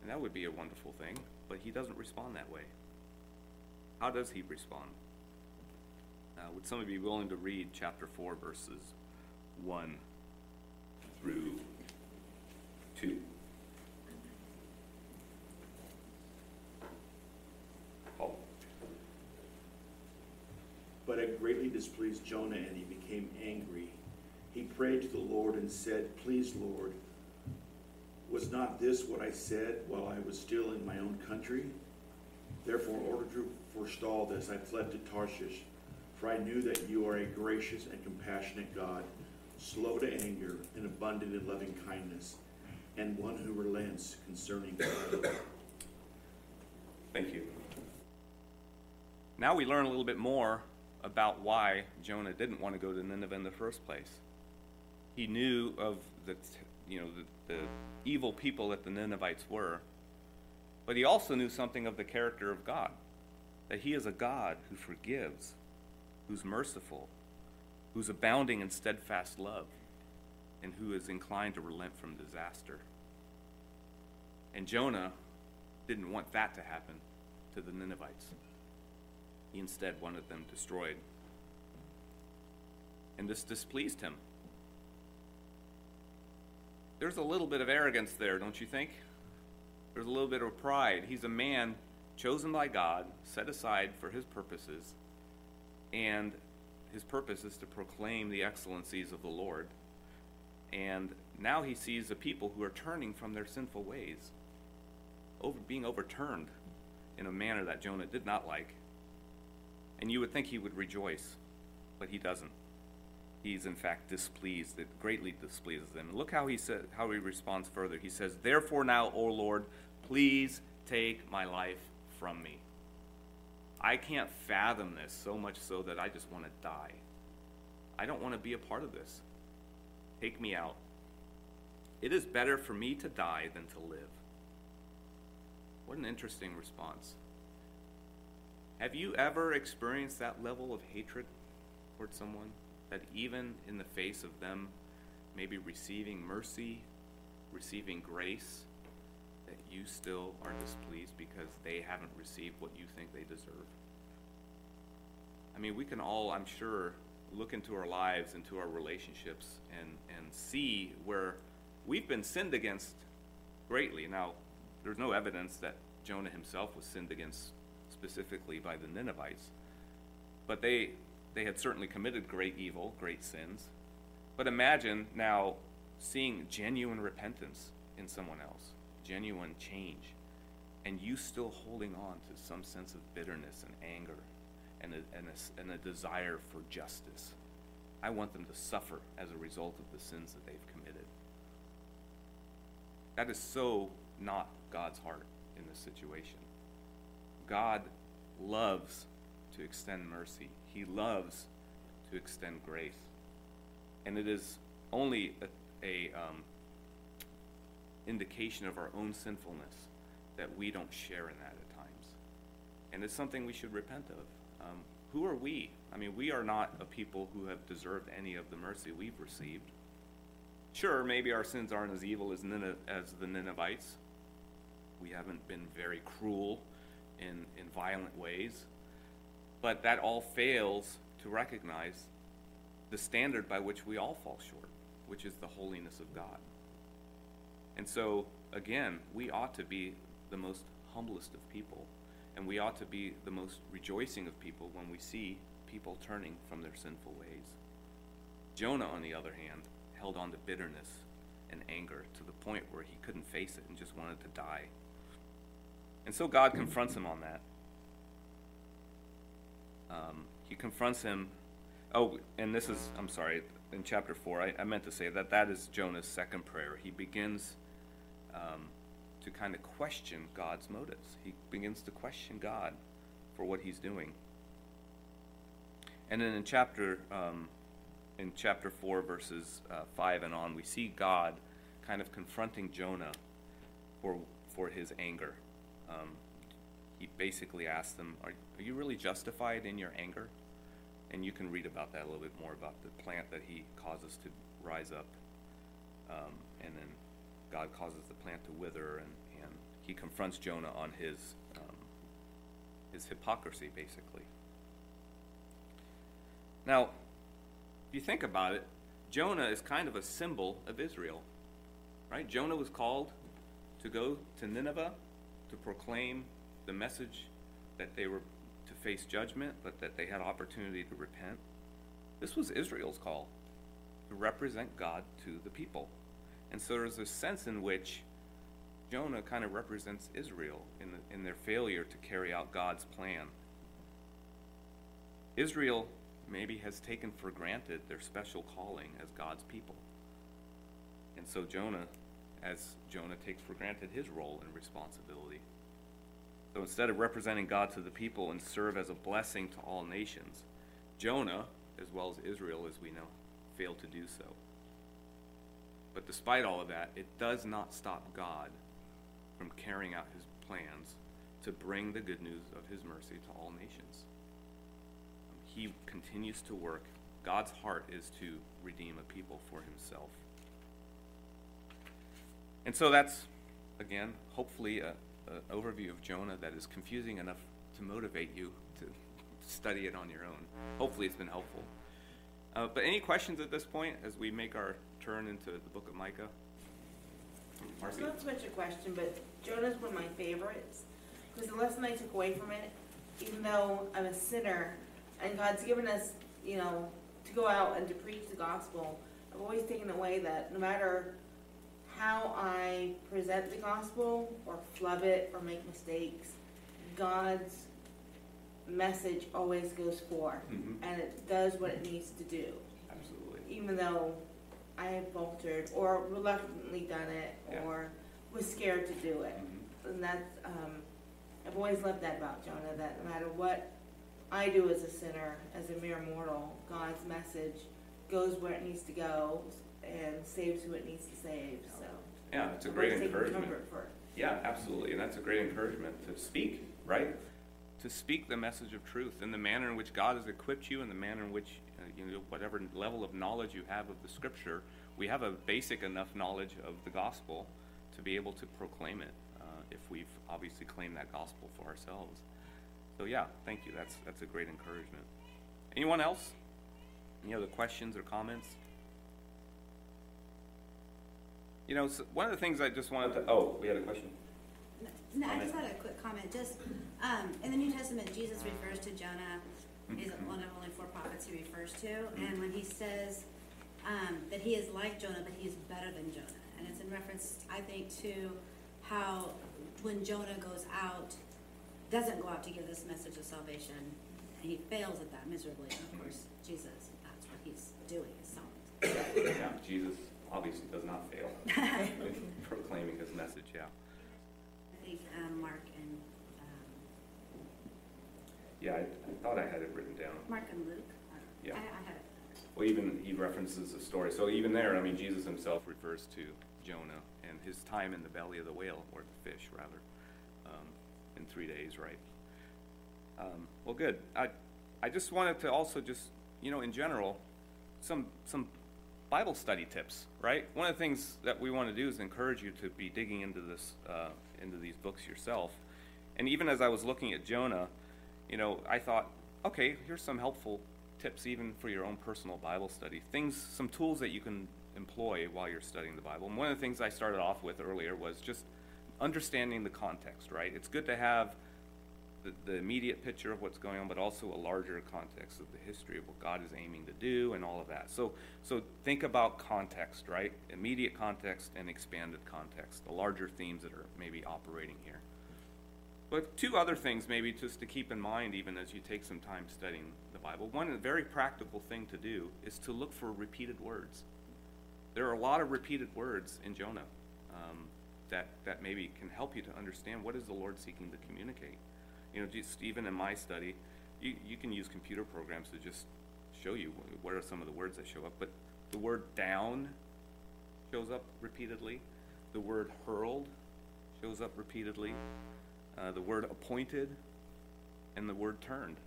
And that would be a wonderful thing, but he doesn't respond that way. How does he respond? Uh, would somebody be willing to read chapter 4, verses 1 through 2? But it greatly displeased Jonah, and he became angry. He prayed to the Lord and said, Please, Lord, was not this what I said while I was still in my own country? Therefore, in order to forestall this, I fled to Tarshish, for I knew that you are a gracious and compassionate God, slow to anger and abundant in loving kindness, and one who relents concerning evil. Thank you. Now we learn a little bit more about why Jonah didn't want to go to Nineveh in the first place. He knew of the, you know, the, the evil people that the Ninevites were, but he also knew something of the character of God, that he is a God who forgives, who's merciful, who's abounding in steadfast love, and who is inclined to relent from disaster. And Jonah didn't want that to happen to the Ninevites. He instead wanted them destroyed. And this displeased him. There's a little bit of arrogance there, don't you think? There's a little bit of pride. He's a man chosen by God, set aside for his purposes, and his purpose is to proclaim the excellencies of the Lord. And now he sees a people who are turning from their sinful ways, over, being overturned in a manner that Jonah did not like. And you would think he would rejoice, but he doesn't. He's in fact displeased. It greatly displeases him. Look how he said how he responds further. He says, Therefore now, O Lord, please take my life from me. I can't fathom this so much so that I just want to die. I don't want to be a part of this. Take me out. It is better for me to die than to live. What an interesting response. Have you ever experienced that level of hatred toward someone? That even in the face of them maybe receiving mercy, receiving grace, that you still are displeased because they haven't received what you think they deserve? I mean, we can all, I'm sure, look into our lives, into our relationships, and, and see where we've been sinned against greatly. Now, there's no evidence that Jonah himself was sinned against specifically by the Ninevites, but they, they had certainly committed great evil, great sins. But imagine now seeing genuine repentance in someone else, genuine change, and you still holding on to some sense of bitterness and anger and a, and a, and a desire for justice. I want them to suffer as a result of the sins that they've committed. That is so not God's heart in this situation. God loves to extend mercy, He loves to extend grace. And it is only a, a um, indication of our own sinfulness that we don't share in that at times. And it's something we should repent of. Um, who are we? I mean, we are not a people who have deserved any of the mercy we've received. Sure, maybe our sins aren't as evil as, Nineveh, as the Ninevites. We haven't been very cruel in, in violent ways. But that all fails to recognize the standard by which we all fall short, which is the holiness of God. And so, again, we ought to be the most humblest of people, and we ought to be the most rejoicing of people when we see people turning from their sinful ways. Jonah, on the other hand, held on to bitterness and anger to the point where he couldn't face it and just wanted to die. And so God confronts him on that. Um, he confronts him. Oh, and this is, I'm sorry, in chapter 4, I, I meant to say that that is Jonah's second prayer. He begins um, to kind of question God's motives. He begins to question God for what he's doing. And then in chapter, um, in chapter 4, verses uh, 5 and on, we see God kind of confronting Jonah for, for his anger. Um, he basically asks them, are, are you really justified in your anger? And you can read about that a little bit more about the plant that he causes to rise up. Um, and then God causes the plant to wither, and, and he confronts Jonah on his, um, his hypocrisy, basically. Now, if you think about it, Jonah is kind of a symbol of Israel, right? Jonah was called to go to Nineveh to proclaim the message that they were to face judgment, but that they had opportunity to repent. This was Israel's call to represent God to the people. And so there's a sense in which Jonah kind of represents Israel in, the, in their failure to carry out God's plan. Israel maybe has taken for granted their special calling as God's people. And so Jonah, as Jonah takes for granted his role and responsibility. So instead of representing God to the people and serve as a blessing to all nations, Jonah, as well as Israel as we know, failed to do so. But despite all of that, it does not stop God from carrying out his plans to bring the good news of his mercy to all nations. He continues to work. God's heart is to redeem a people for himself. And so that's, again, hopefully an overview of Jonah that is confusing enough to motivate you to study it on your own. Hopefully it's been helpful. Uh, but any questions at this point as we make our turn into the book of Micah? It's Marcy? not so much a question, but Jonah's one of my favorites. Because the lesson I took away from it, even though I'm a sinner, and God's given us, you know, to go out and to preach the gospel, I've always taken away that no matter how I present the gospel, or flub it, or make mistakes, God's message always goes forth, Mhm. and it does what it needs to do Absolutely. even though I have faltered or reluctantly done it Yeah. or was scared to do it. Mhm. And that's, um, I've always loved that about Jonah, that no matter what I do as a sinner, as a mere mortal, God's message goes where it needs to go and saves who it needs to save, so. Yeah, it's a great encouragement. comfort for it. Yeah, absolutely, and that's a great encouragement to speak, right? To speak the message of truth in the manner in which God has equipped you, in the manner in which, uh, you know, whatever level of knowledge you have of the scripture, we have a basic enough knowledge of the gospel to be able to proclaim it, uh, if we've obviously claimed that gospel for ourselves. So yeah, thank you, that's, that's a great encouragement. Anyone else? Any other questions or comments? You know, s one of the things I just wanted to, oh, we had a question? No, I just had a quick comment, just, um, in the New Testament, Jesus refers to Jonah, he's one of only four prophets he refers to, and when he says, um, that he is like Jonah, but he is better than Jonah, and it's in reference, I think, to how when Jonah goes out, doesn't go out to give this message of salvation, and he fails at that miserably, and of course, Jesus, that's what he's doing, so. Yeah, Jesus obviously does not fail [laughs] in proclaiming his message, yeah. I think, um, Mark and, um, Yeah, I, I thought I had it written down. Mark and Luke, I, Yeah. I had it. Well, even, he references the story, so even there, I mean, Jesus himself refers to Jonah and his time in the belly of the whale, or the fish, rather, um, in three days, right? Um, well, good. I, I just wanted to also just, you know, in general, some, some Bible study tips, right? One of the things that we want to do is encourage you to be digging into this, uh, into these books yourself. And even as I was looking at Jonah, you know, I thought, okay, here's some helpful tips even for your own personal Bible study. Things, some tools that you can employ while you're studying the Bible. And one of the things I started off with earlier was just understanding the context, right? It's good to have the, the immediate picture of what's going on, but also a larger context of the history of what God is aiming to do and all of that. So, so think about context, right? Immediate context and expanded context, the larger themes that are maybe operating here. But two other things, maybe just to keep in mind, even as you take some time studying the Bible. One very practical thing to do is to look for repeated words. There are a lot of repeated words in Jonah um, that that maybe can help you to understand what is the Lord seeking to communicate. You know, just even in my study, you you can use computer programs to just show you wh- what are some of the words that show up. But the word down shows up repeatedly. The word hurled shows up repeatedly uh, the word appointed, and the word turned.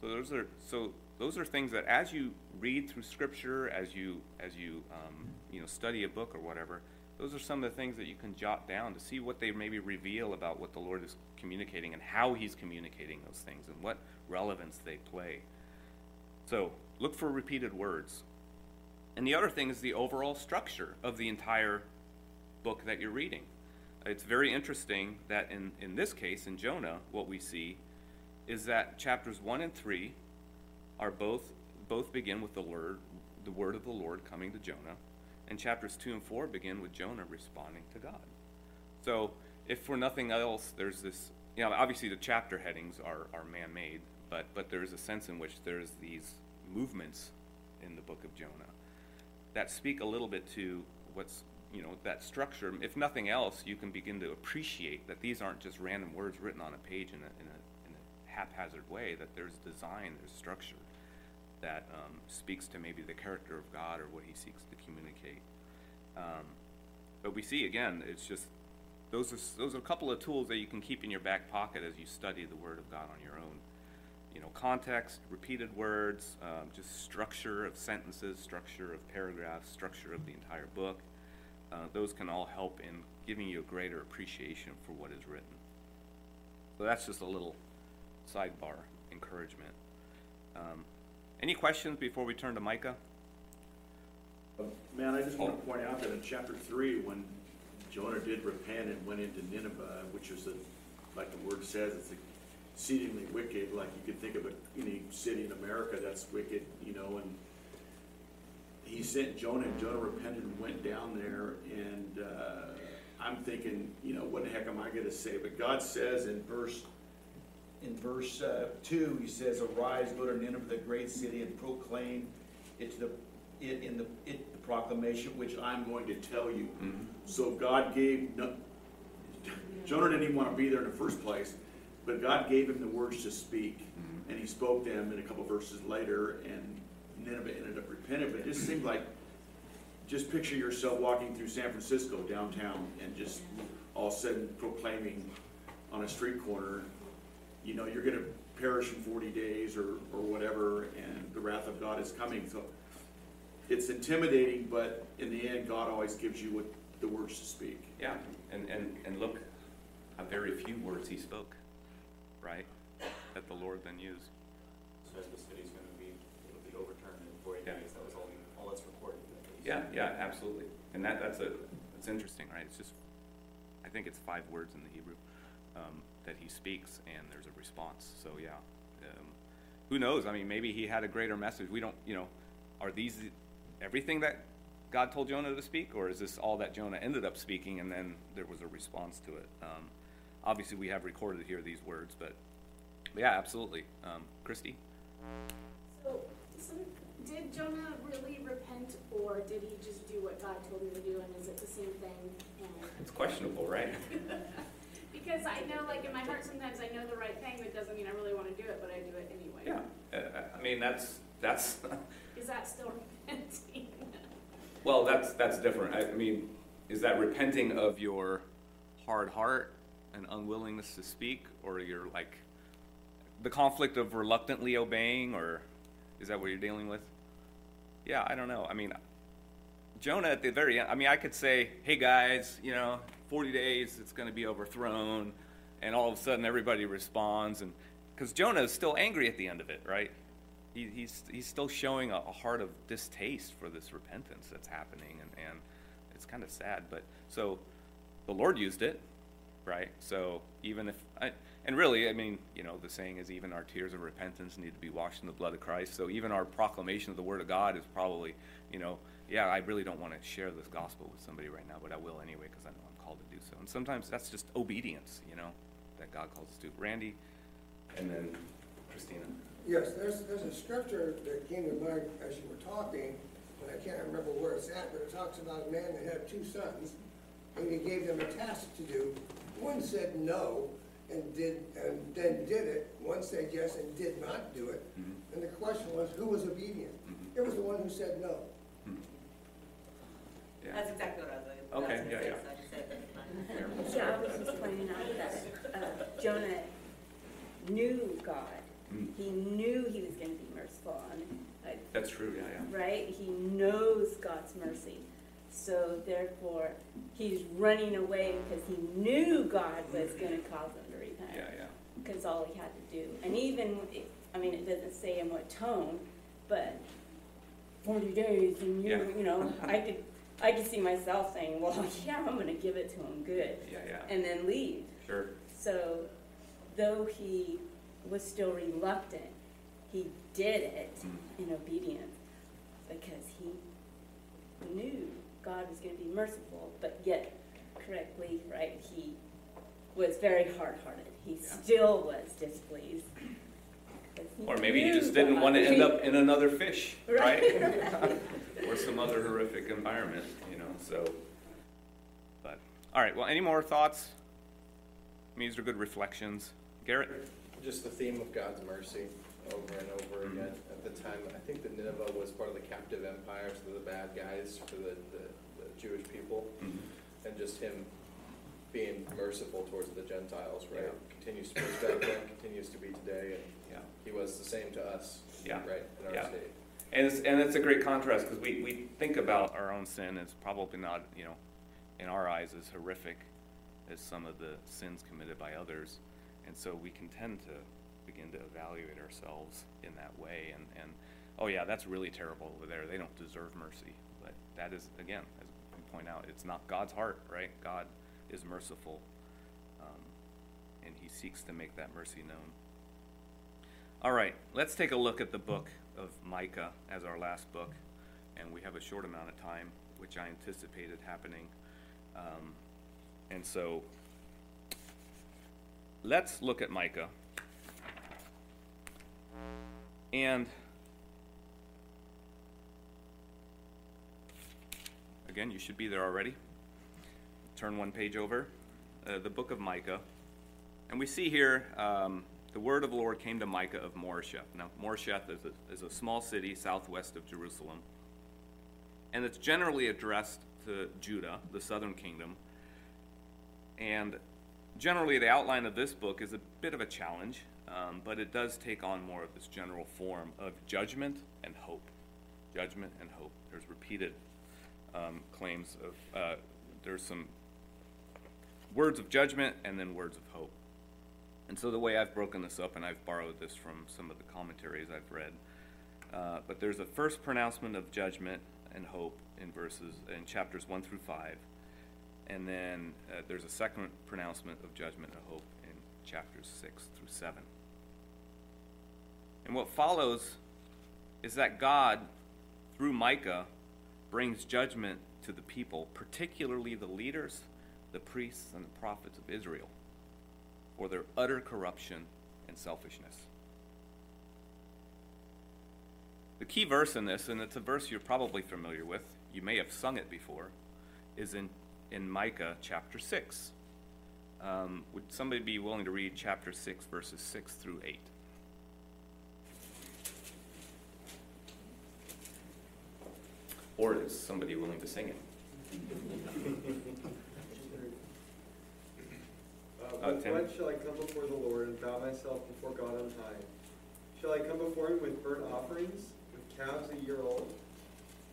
So those are, so those are things that as you read through scripture, as you, as you, um, you know, study a book or whatever, those are some of the things that you can jot down to see what they maybe reveal about what the Lord is communicating and how he's communicating those things and what relevance they play. So look for repeated words. And the other thing is the overall structure of the entire book that you're reading. It's very interesting that in, in this case, in Jonah, what we see is that chapters one and three are both both begin with the word the word of the Lord coming to Jonah, and chapters two and four begin with Jonah responding to God. So if for nothing else, there's this you know, obviously the chapter headings are, are man made, but but there's a sense in which there's these movements in the book of Jonah that speak a little bit to what's you know that structure if nothing else you can begin to appreciate that these aren't just random words written on a page in a, in a, in a haphazard way that there's design there's structure that um, speaks to maybe the character of god or what he seeks to communicate um, but we see again it's just those are those are a couple of tools that you can keep in your back pocket as you study the word of god on your own you know, context, repeated words, um, just structure of sentences, structure of paragraphs, structure of the entire book. Uh, those can all help in giving you a greater appreciation for what is written. So that's just a little sidebar encouragement. Um, any questions before we turn to Micah? Man, I just want to point out that in chapter three, when Jonah did repent and went into Nineveh, which is a, like the word says, it's exceedingly wicked, like you could think of a, any city in America that's wicked, you know, and he sent Jonah, and Jonah repented and went down there, and, uh, I'm thinking, you know, what the heck am I gonna say? But God says in verse, in verse, uh, two, he says, arise, go to Nineveh, the great city, and proclaim it to the, it in the, it, the proclamation which I'm going to tell you. So God gave, no, Jonah didn't even wanna be there in the first place, but God gave him the words to speak, and he spoke them in a couple verses later, and Nineveh ended up repenting, but it just seemed like, just picture yourself walking through San Francisco downtown and just all of a sudden proclaiming on a street corner, you know, you're gonna perish in forty days or, or whatever, and the wrath of God is coming, so it's intimidating, but in the end, God always gives you what, the words to speak. Yeah, and, and, and look how very few words he spoke, right? That the Lord then used. Says the city's gonna be, it'll be overturned in forty Yeah. days, that was all, all that's recorded. Yeah, yeah, absolutely. And that, that's a, it's interesting, right? It's just, I think it's five words in the Hebrew, um, that he speaks and there's a response, so yeah. Um, Who knows? I mean, maybe he had a greater message. We don't, you know, are these everything that God told Jonah to speak? Or is this all that Jonah ended up speaking and then there was a response to it? Um, obviously, we have recorded here these words, but, but yeah, absolutely. Um, Christy? So, so did Jonah really repent, or did he just do what God told him to do, and is it the same thing? And It's questionable, right? [laughs] because I know, like in my heart, sometimes I know the right thing, but it doesn't mean I really want to do it, but I do it anyway. Yeah, uh, I mean, that's, that's, [laughs] Is that still [laughs] repenting? well, that's, that's different. I mean, is that repenting of your hard heart and unwillingness to speak, or your like, the conflict of reluctantly obeying, or is that what you're dealing with? Yeah, I don't know. I mean, Jonah at the very end, I mean, I could say, hey guys, you know, 40 days, it's going to be overthrown. And all of a sudden, everybody responds. And because Jonah is still angry at the end of it, right? He, he's, he's still showing a, a heart of distaste for this repentance that's happening. And, and it's kind of sad. But so the Lord used it, right? So even if, I, and really, I mean, you know, the saying is even our tears of repentance need to be washed in the blood of Christ. So even our proclamation of the Word of God is probably, you know, yeah, I really don't want to share this gospel with somebody right now, but I will anyway because I'm called to do so. And sometimes that's just obedience, you know, that God calls us to. Randy, and then Christina. Yes, there's, there's a scripture that came to mind as you were talking, and I can't remember where it's at, but it talks about a man that had two sons, and he gave them a task to do. One said no, and did, and then did it, one said yes and did not do it. Mm-hmm. And the question was, who was obedient? Mm-hmm. It was the one who said no. Mm-hmm. Yeah. That's exactly what I was going to Okay, yeah, yeah. so I just said that. Yeah, I was just pointing out that uh, Jonah knew God Mm. He knew he was gonna be merciful on, uh, That's true, yeah, yeah. right? He knows God's mercy. So therefore, he's running away because he knew God was gonna cause him to repent. Yeah, yeah. Because all he had to do, and even, I mean, it doesn't say in what tone, but forty days and Yeah. you, you know, I could, I could see myself saying, well, [laughs] yeah, I'm gonna give it to him good, Yeah, yeah, and then leave. sure. So, though he was still reluctant, he did it Mm. in obedience because he knew God was going to be merciful, but yet correctly, right? He was very hard-hearted. He Yeah. still was displeased. 'Cause Or maybe he knew just didn't want to end up in another fish, right? Right. [laughs] Or some other horrific environment, you know, so. But, all right, well, any more thoughts? I mean, these are good reflections. Garrett? Just the theme of God's mercy over and over Mhm. again. At the time, I think that Nineveh was part of the captive empire, so the bad guys for the, the, the Jewish people. And just him being merciful towards the Gentiles, right? Yeah. Continues to be back then, continues to be today, and Yeah. he was the same to us, Yeah. right, in our Yeah. state. And it's, and it's a great contrast because we, we think about our own sin as probably not, you know, in our eyes as horrific as some of the sins committed by others. And so we can tend to begin to evaluate ourselves in that way and, and, oh yeah, that's really terrible over there. They don't deserve mercy. But that is, again, as we point out, it's not God's heart, right? God is merciful. Um, and he seeks to make that mercy known. All right, let's take a look at the book of Micah as our last book. And we have a short amount of time, which I anticipated happening. Um, and so let's look at Micah. And again, you should be there already. Turn one page over. Uh, the book of Micah. And we see here um, the word of the Lord came to Micah of Moresheth. Now, Moresheth is a, is a small city southwest of Jerusalem. And it's generally addressed to Judah, the southern kingdom. And generally, the outline of this book is a bit of a challenge, um, but it does take on more of this general form of judgment and hope. Judgment and hope. There's repeated um, claims of, uh, there's some words of judgment and then words of hope. And so the way I've broken this up, and I've borrowed this from some of the commentaries I've read, uh, but there's a first pronouncement of judgment and hope in verses in chapters one through five, and then uh, there's a second pronouncement of judgment and hope in chapters six through seven. And what follows is that God, through Micah, brings judgment to the people, particularly the leaders, the priests, and the prophets of Israel for their utter corruption and selfishness. The key verse in this, and it's a verse you're probably familiar with, you may have sung it before, is in, in Micah chapter 6. Um, would somebody be willing to read chapter 6, verses 6 through 8? Or is somebody willing to sing it? [laughs] Uh, with what shall I come before the Lord and bow myself before God on high? Shall I come before him with burnt offerings, with calves a year old?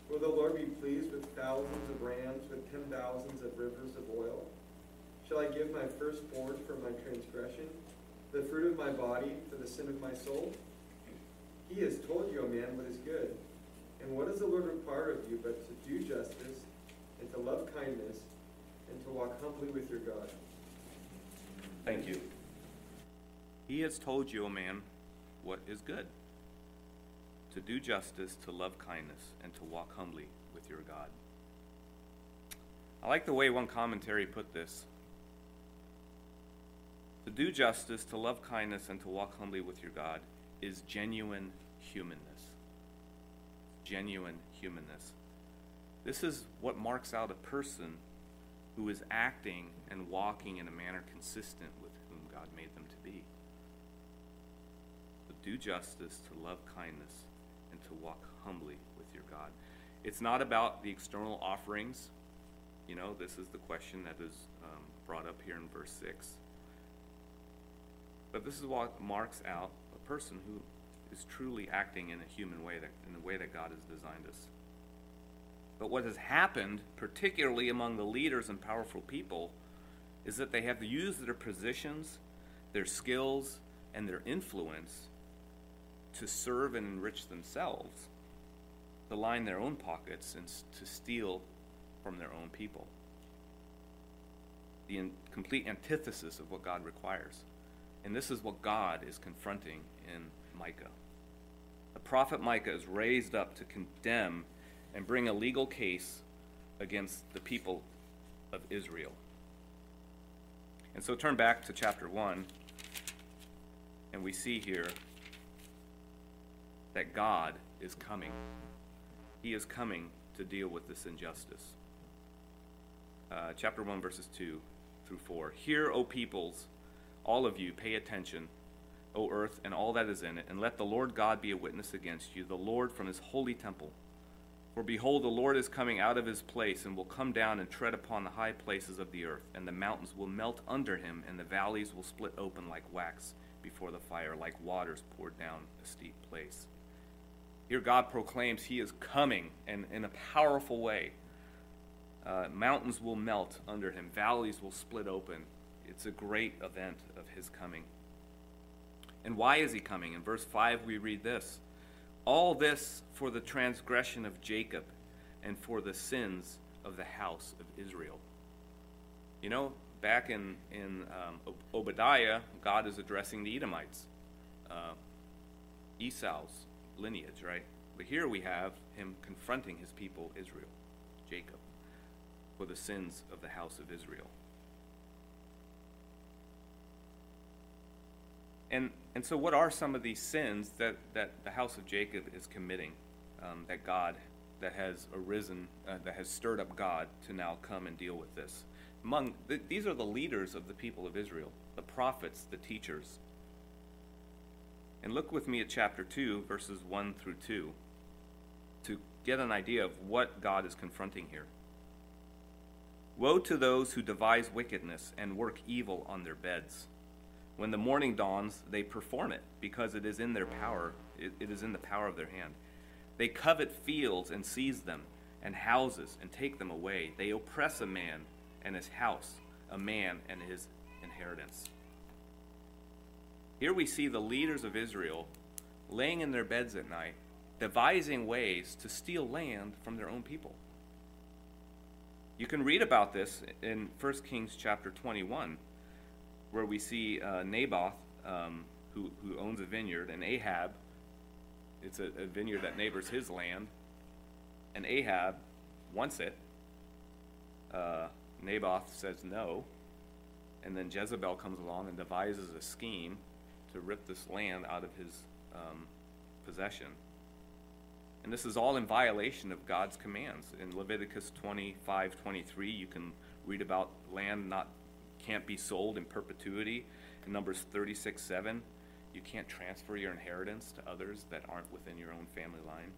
Will the Lord be pleased with thousands of rams, with ten thousands of rivers of oil? Shall I give my firstborn for my transgression, the fruit of my body for the sin of my soul? He has told you, O man, what is good. And what does the Lord require of you but to do justice, and to love kindness, and to walk humbly with your God? Thank you. He has told you, O man, what is good to do justice, to love kindness, and to walk humbly with your God. I like the way one commentary put this. To do justice, to love kindness, and to walk humbly with your God is genuine humanness. Genuine humanness. This is what marks out a person who is acting and walking in a manner consistent with whom God made them to be. To do justice, to love kindness, and to walk humbly with your God. It's not about the external offerings. You know, this is the question that is um, brought up here in verse 6. But this is what marks out a person who is truly acting in a human way, that, in the way that God has designed us. But what has happened, particularly among the leaders and powerful people, is that they have to use their positions, their skills, and their influence to serve and enrich themselves, to line their own pockets, and to steal from their own people. The in- complete antithesis of what God requires. And this is what God is confronting in Micah. The prophet Micah is raised up to condemn and bring a legal case against the people of Israel. And so turn back to chapter 1, and we see here that God is coming. He is coming to deal with this injustice. Uh, chapter 1, verses 2 through 4. Hear, O peoples, all of you, pay attention, O earth and all that is in it, and let the Lord God be a witness against you, the Lord from his holy temple. For behold, the Lord is coming out of his place, and will come down and tread upon the high places of the earth, and the mountains will melt under him, and the valleys will split open like wax before the fire, like waters poured down a steep place. Here God proclaims he is coming, and in a powerful way. Uh, mountains will melt under him, valleys will split open. It's a great event of his coming. And why is he coming? In verse 5, we read this All this for the transgression of Jacob and for the sins of the house of Israel. You know, back in, in um, Obadiah, God is addressing the Edomites, uh, Esau's lineage, right? But here we have him confronting his people, Israel, Jacob, for the sins of the house of Israel. And, and so, what are some of these sins that, that the house of Jacob is committing um, that God, that has arisen, uh, that has stirred up God to now come and deal with this? Among th- these are the leaders of the people of Israel, the prophets, the teachers. And look with me at chapter 2, verses 1 through 2, to get an idea of what God is confronting here. Woe to those who devise wickedness and work evil on their beds. When the morning dawns, they perform it, because it is in their power, it, it is in the power of their hand. They covet fields and seize them, and houses and take them away. They oppress a man and his house, a man and his inheritance. Here we see the leaders of Israel laying in their beds at night, devising ways to steal land from their own people. You can read about this in 1 Kings chapter 21 where we see uh, Naboth, um, who, who owns a vineyard, and Ahab, it's a, a vineyard that neighbors his land, and Ahab wants it. Uh, Naboth says no, and then Jezebel comes along and devises a scheme to rip this land out of his um, possession. And this is all in violation of God's commands. In Leviticus 25 23, you can read about land not can't be sold in perpetuity. In Numbers 36 7, you can't transfer your inheritance to others that aren't within your own family line.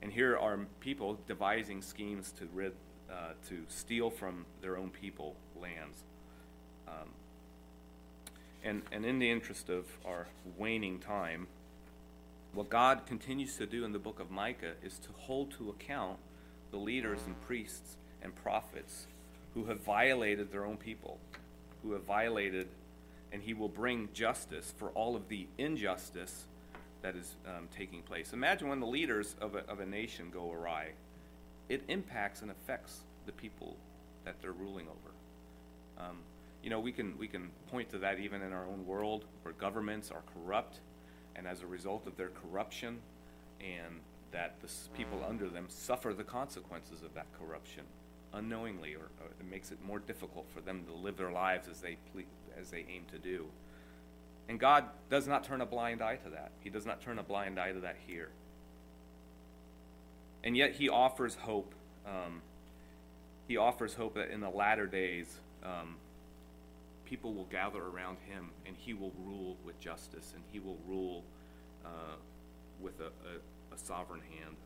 And here are people devising schemes to rid, uh, to steal from their own people lands. Um, and, and in the interest of our waning time, what God continues to do in the book of Micah is to hold to account the leaders and priests and prophets who have violated their own people, who have violated, and he will bring justice for all of the injustice that is um, taking place. Imagine when the leaders of a, of a nation go awry, it impacts and affects the people that they're ruling over. Um, you know, we can, we can point to that even in our own world where governments are corrupt, and as a result of their corruption, and that the people under them suffer the consequences of that corruption unknowingly, or, or it makes it more difficult for them to live their lives as they ple- as they aim to do. And God does not turn a blind eye to that. He does not turn a blind eye to that here. And yet He offers hope. Um, he offers hope that in the latter days, um, people will gather around Him, and He will rule with justice, and He will rule uh, with a, a, a sovereign hand.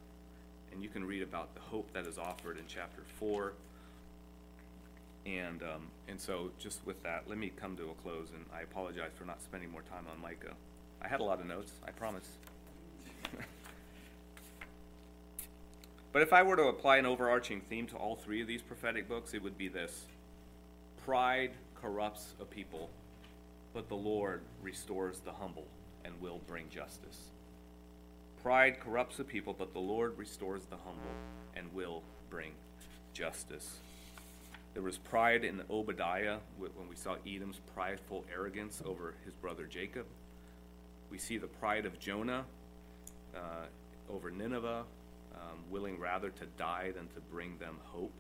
And you can read about the hope that is offered in chapter 4. And, um, and so, just with that, let me come to a close, and I apologize for not spending more time on Micah. I had a lot of notes, I promise. [laughs] But if I were to apply an overarching theme to all three of these prophetic books, it would be this Pride corrupts a people, but the Lord restores the humble and will bring justice. Pride corrupts the people, but the Lord restores the humble and will bring justice. There was pride in Obadiah when we saw Edom's prideful arrogance over his brother Jacob. We see the pride of Jonah uh, over Nineveh, um, willing rather to die than to bring them hope.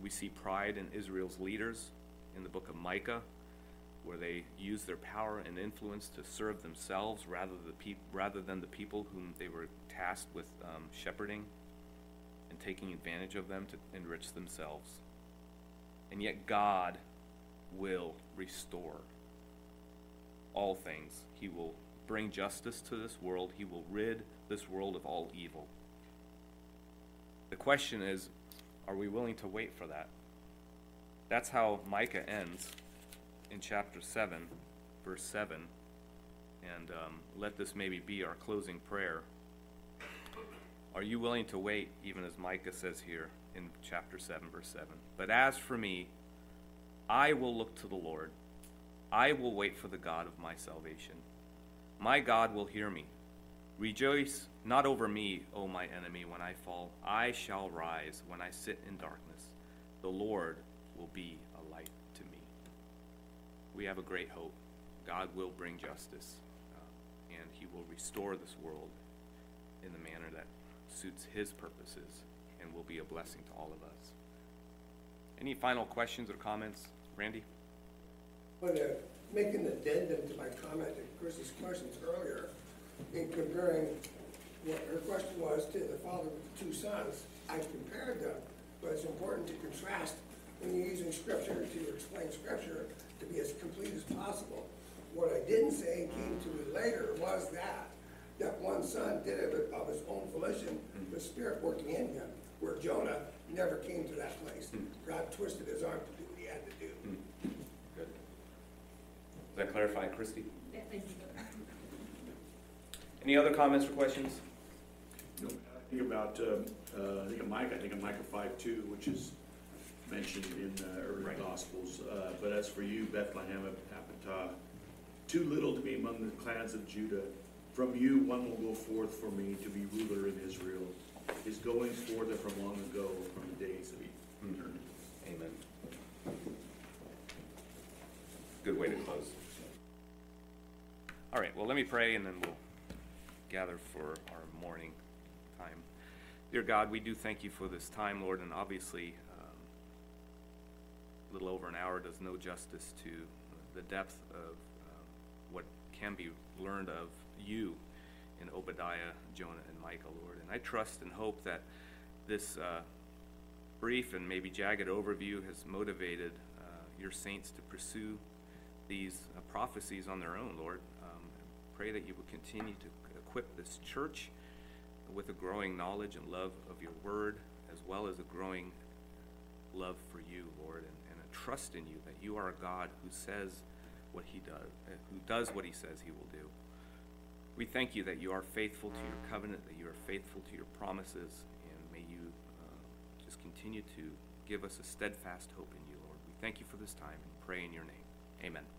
We see pride in Israel's leaders in the book of Micah, where they use their power and influence to serve themselves rather, the peop- rather than the people whom they were tasked with um, shepherding and taking advantage of them to enrich themselves. And yet, God will restore all things. He will bring justice to this world, He will rid this world of all evil. The question is are we willing to wait for that? That's how Micah ends in chapter 7, verse 7. And um, let this maybe be our closing prayer. Are you willing to wait, even as Micah says here in chapter 7, verse 7? But as for me, I will look to the Lord. I will wait for the God of my salvation. My God will hear me. Rejoice not over me, O my enemy, when I fall. I shall rise when I sit in darkness. The Lord will be a light to me. We have a great hope. God will bring justice, uh, and He will restore this world in the manner that suits His purposes and will be a blessing to all of us. Any final questions or comments? Randy? Well, making an addendum to my comment to Chris's questions earlier, in comparing what her question was to the father with the two sons, I compared them, but it's important to contrast when you're using scripture to explain scripture to be as complete as possible. What I didn't say and came to me later was that, that one son did it of his own volition, the spirit working in him, where Jonah never came to that place. God twisted his arm to do what he had to do. Good. Does that clarify, Christie? Yeah, thank you. Any other comments or questions? You know, I think about, um, uh, I think of Micah, I think of Micah five two, which is mentioned in the early Right. gospels. Uh, but as for you, Bethlehem of Ephratah, too little to be among the clans of Judah. From you, one will go forth for me to be ruler in Israel. His goings forth are from long ago, from the days of eternity. Amen. Good way to close. All right, well, let me pray and then we'll gather for our morning time. Dear God, we do thank you for this time, Lord, and obviously, little over an hour does no justice to the depth of um, what can be learned of you in Obadiah, Jonah, and Micah, Lord. And I trust and hope that this uh, brief and maybe jagged overview has motivated uh, your saints to pursue these uh, prophecies on their own, Lord. Um, pray that you will continue to equip this church with a growing knowledge and love of your word, as well as a growing love for you, Lord, and, trust in you that you are a God who says what he does, uh, who does what he says he will do. We thank you that you are faithful to your covenant, that you are faithful to your promises, and may you uh, just continue to give us a steadfast hope in you, Lord. We thank you for this time and pray in your name. Amen.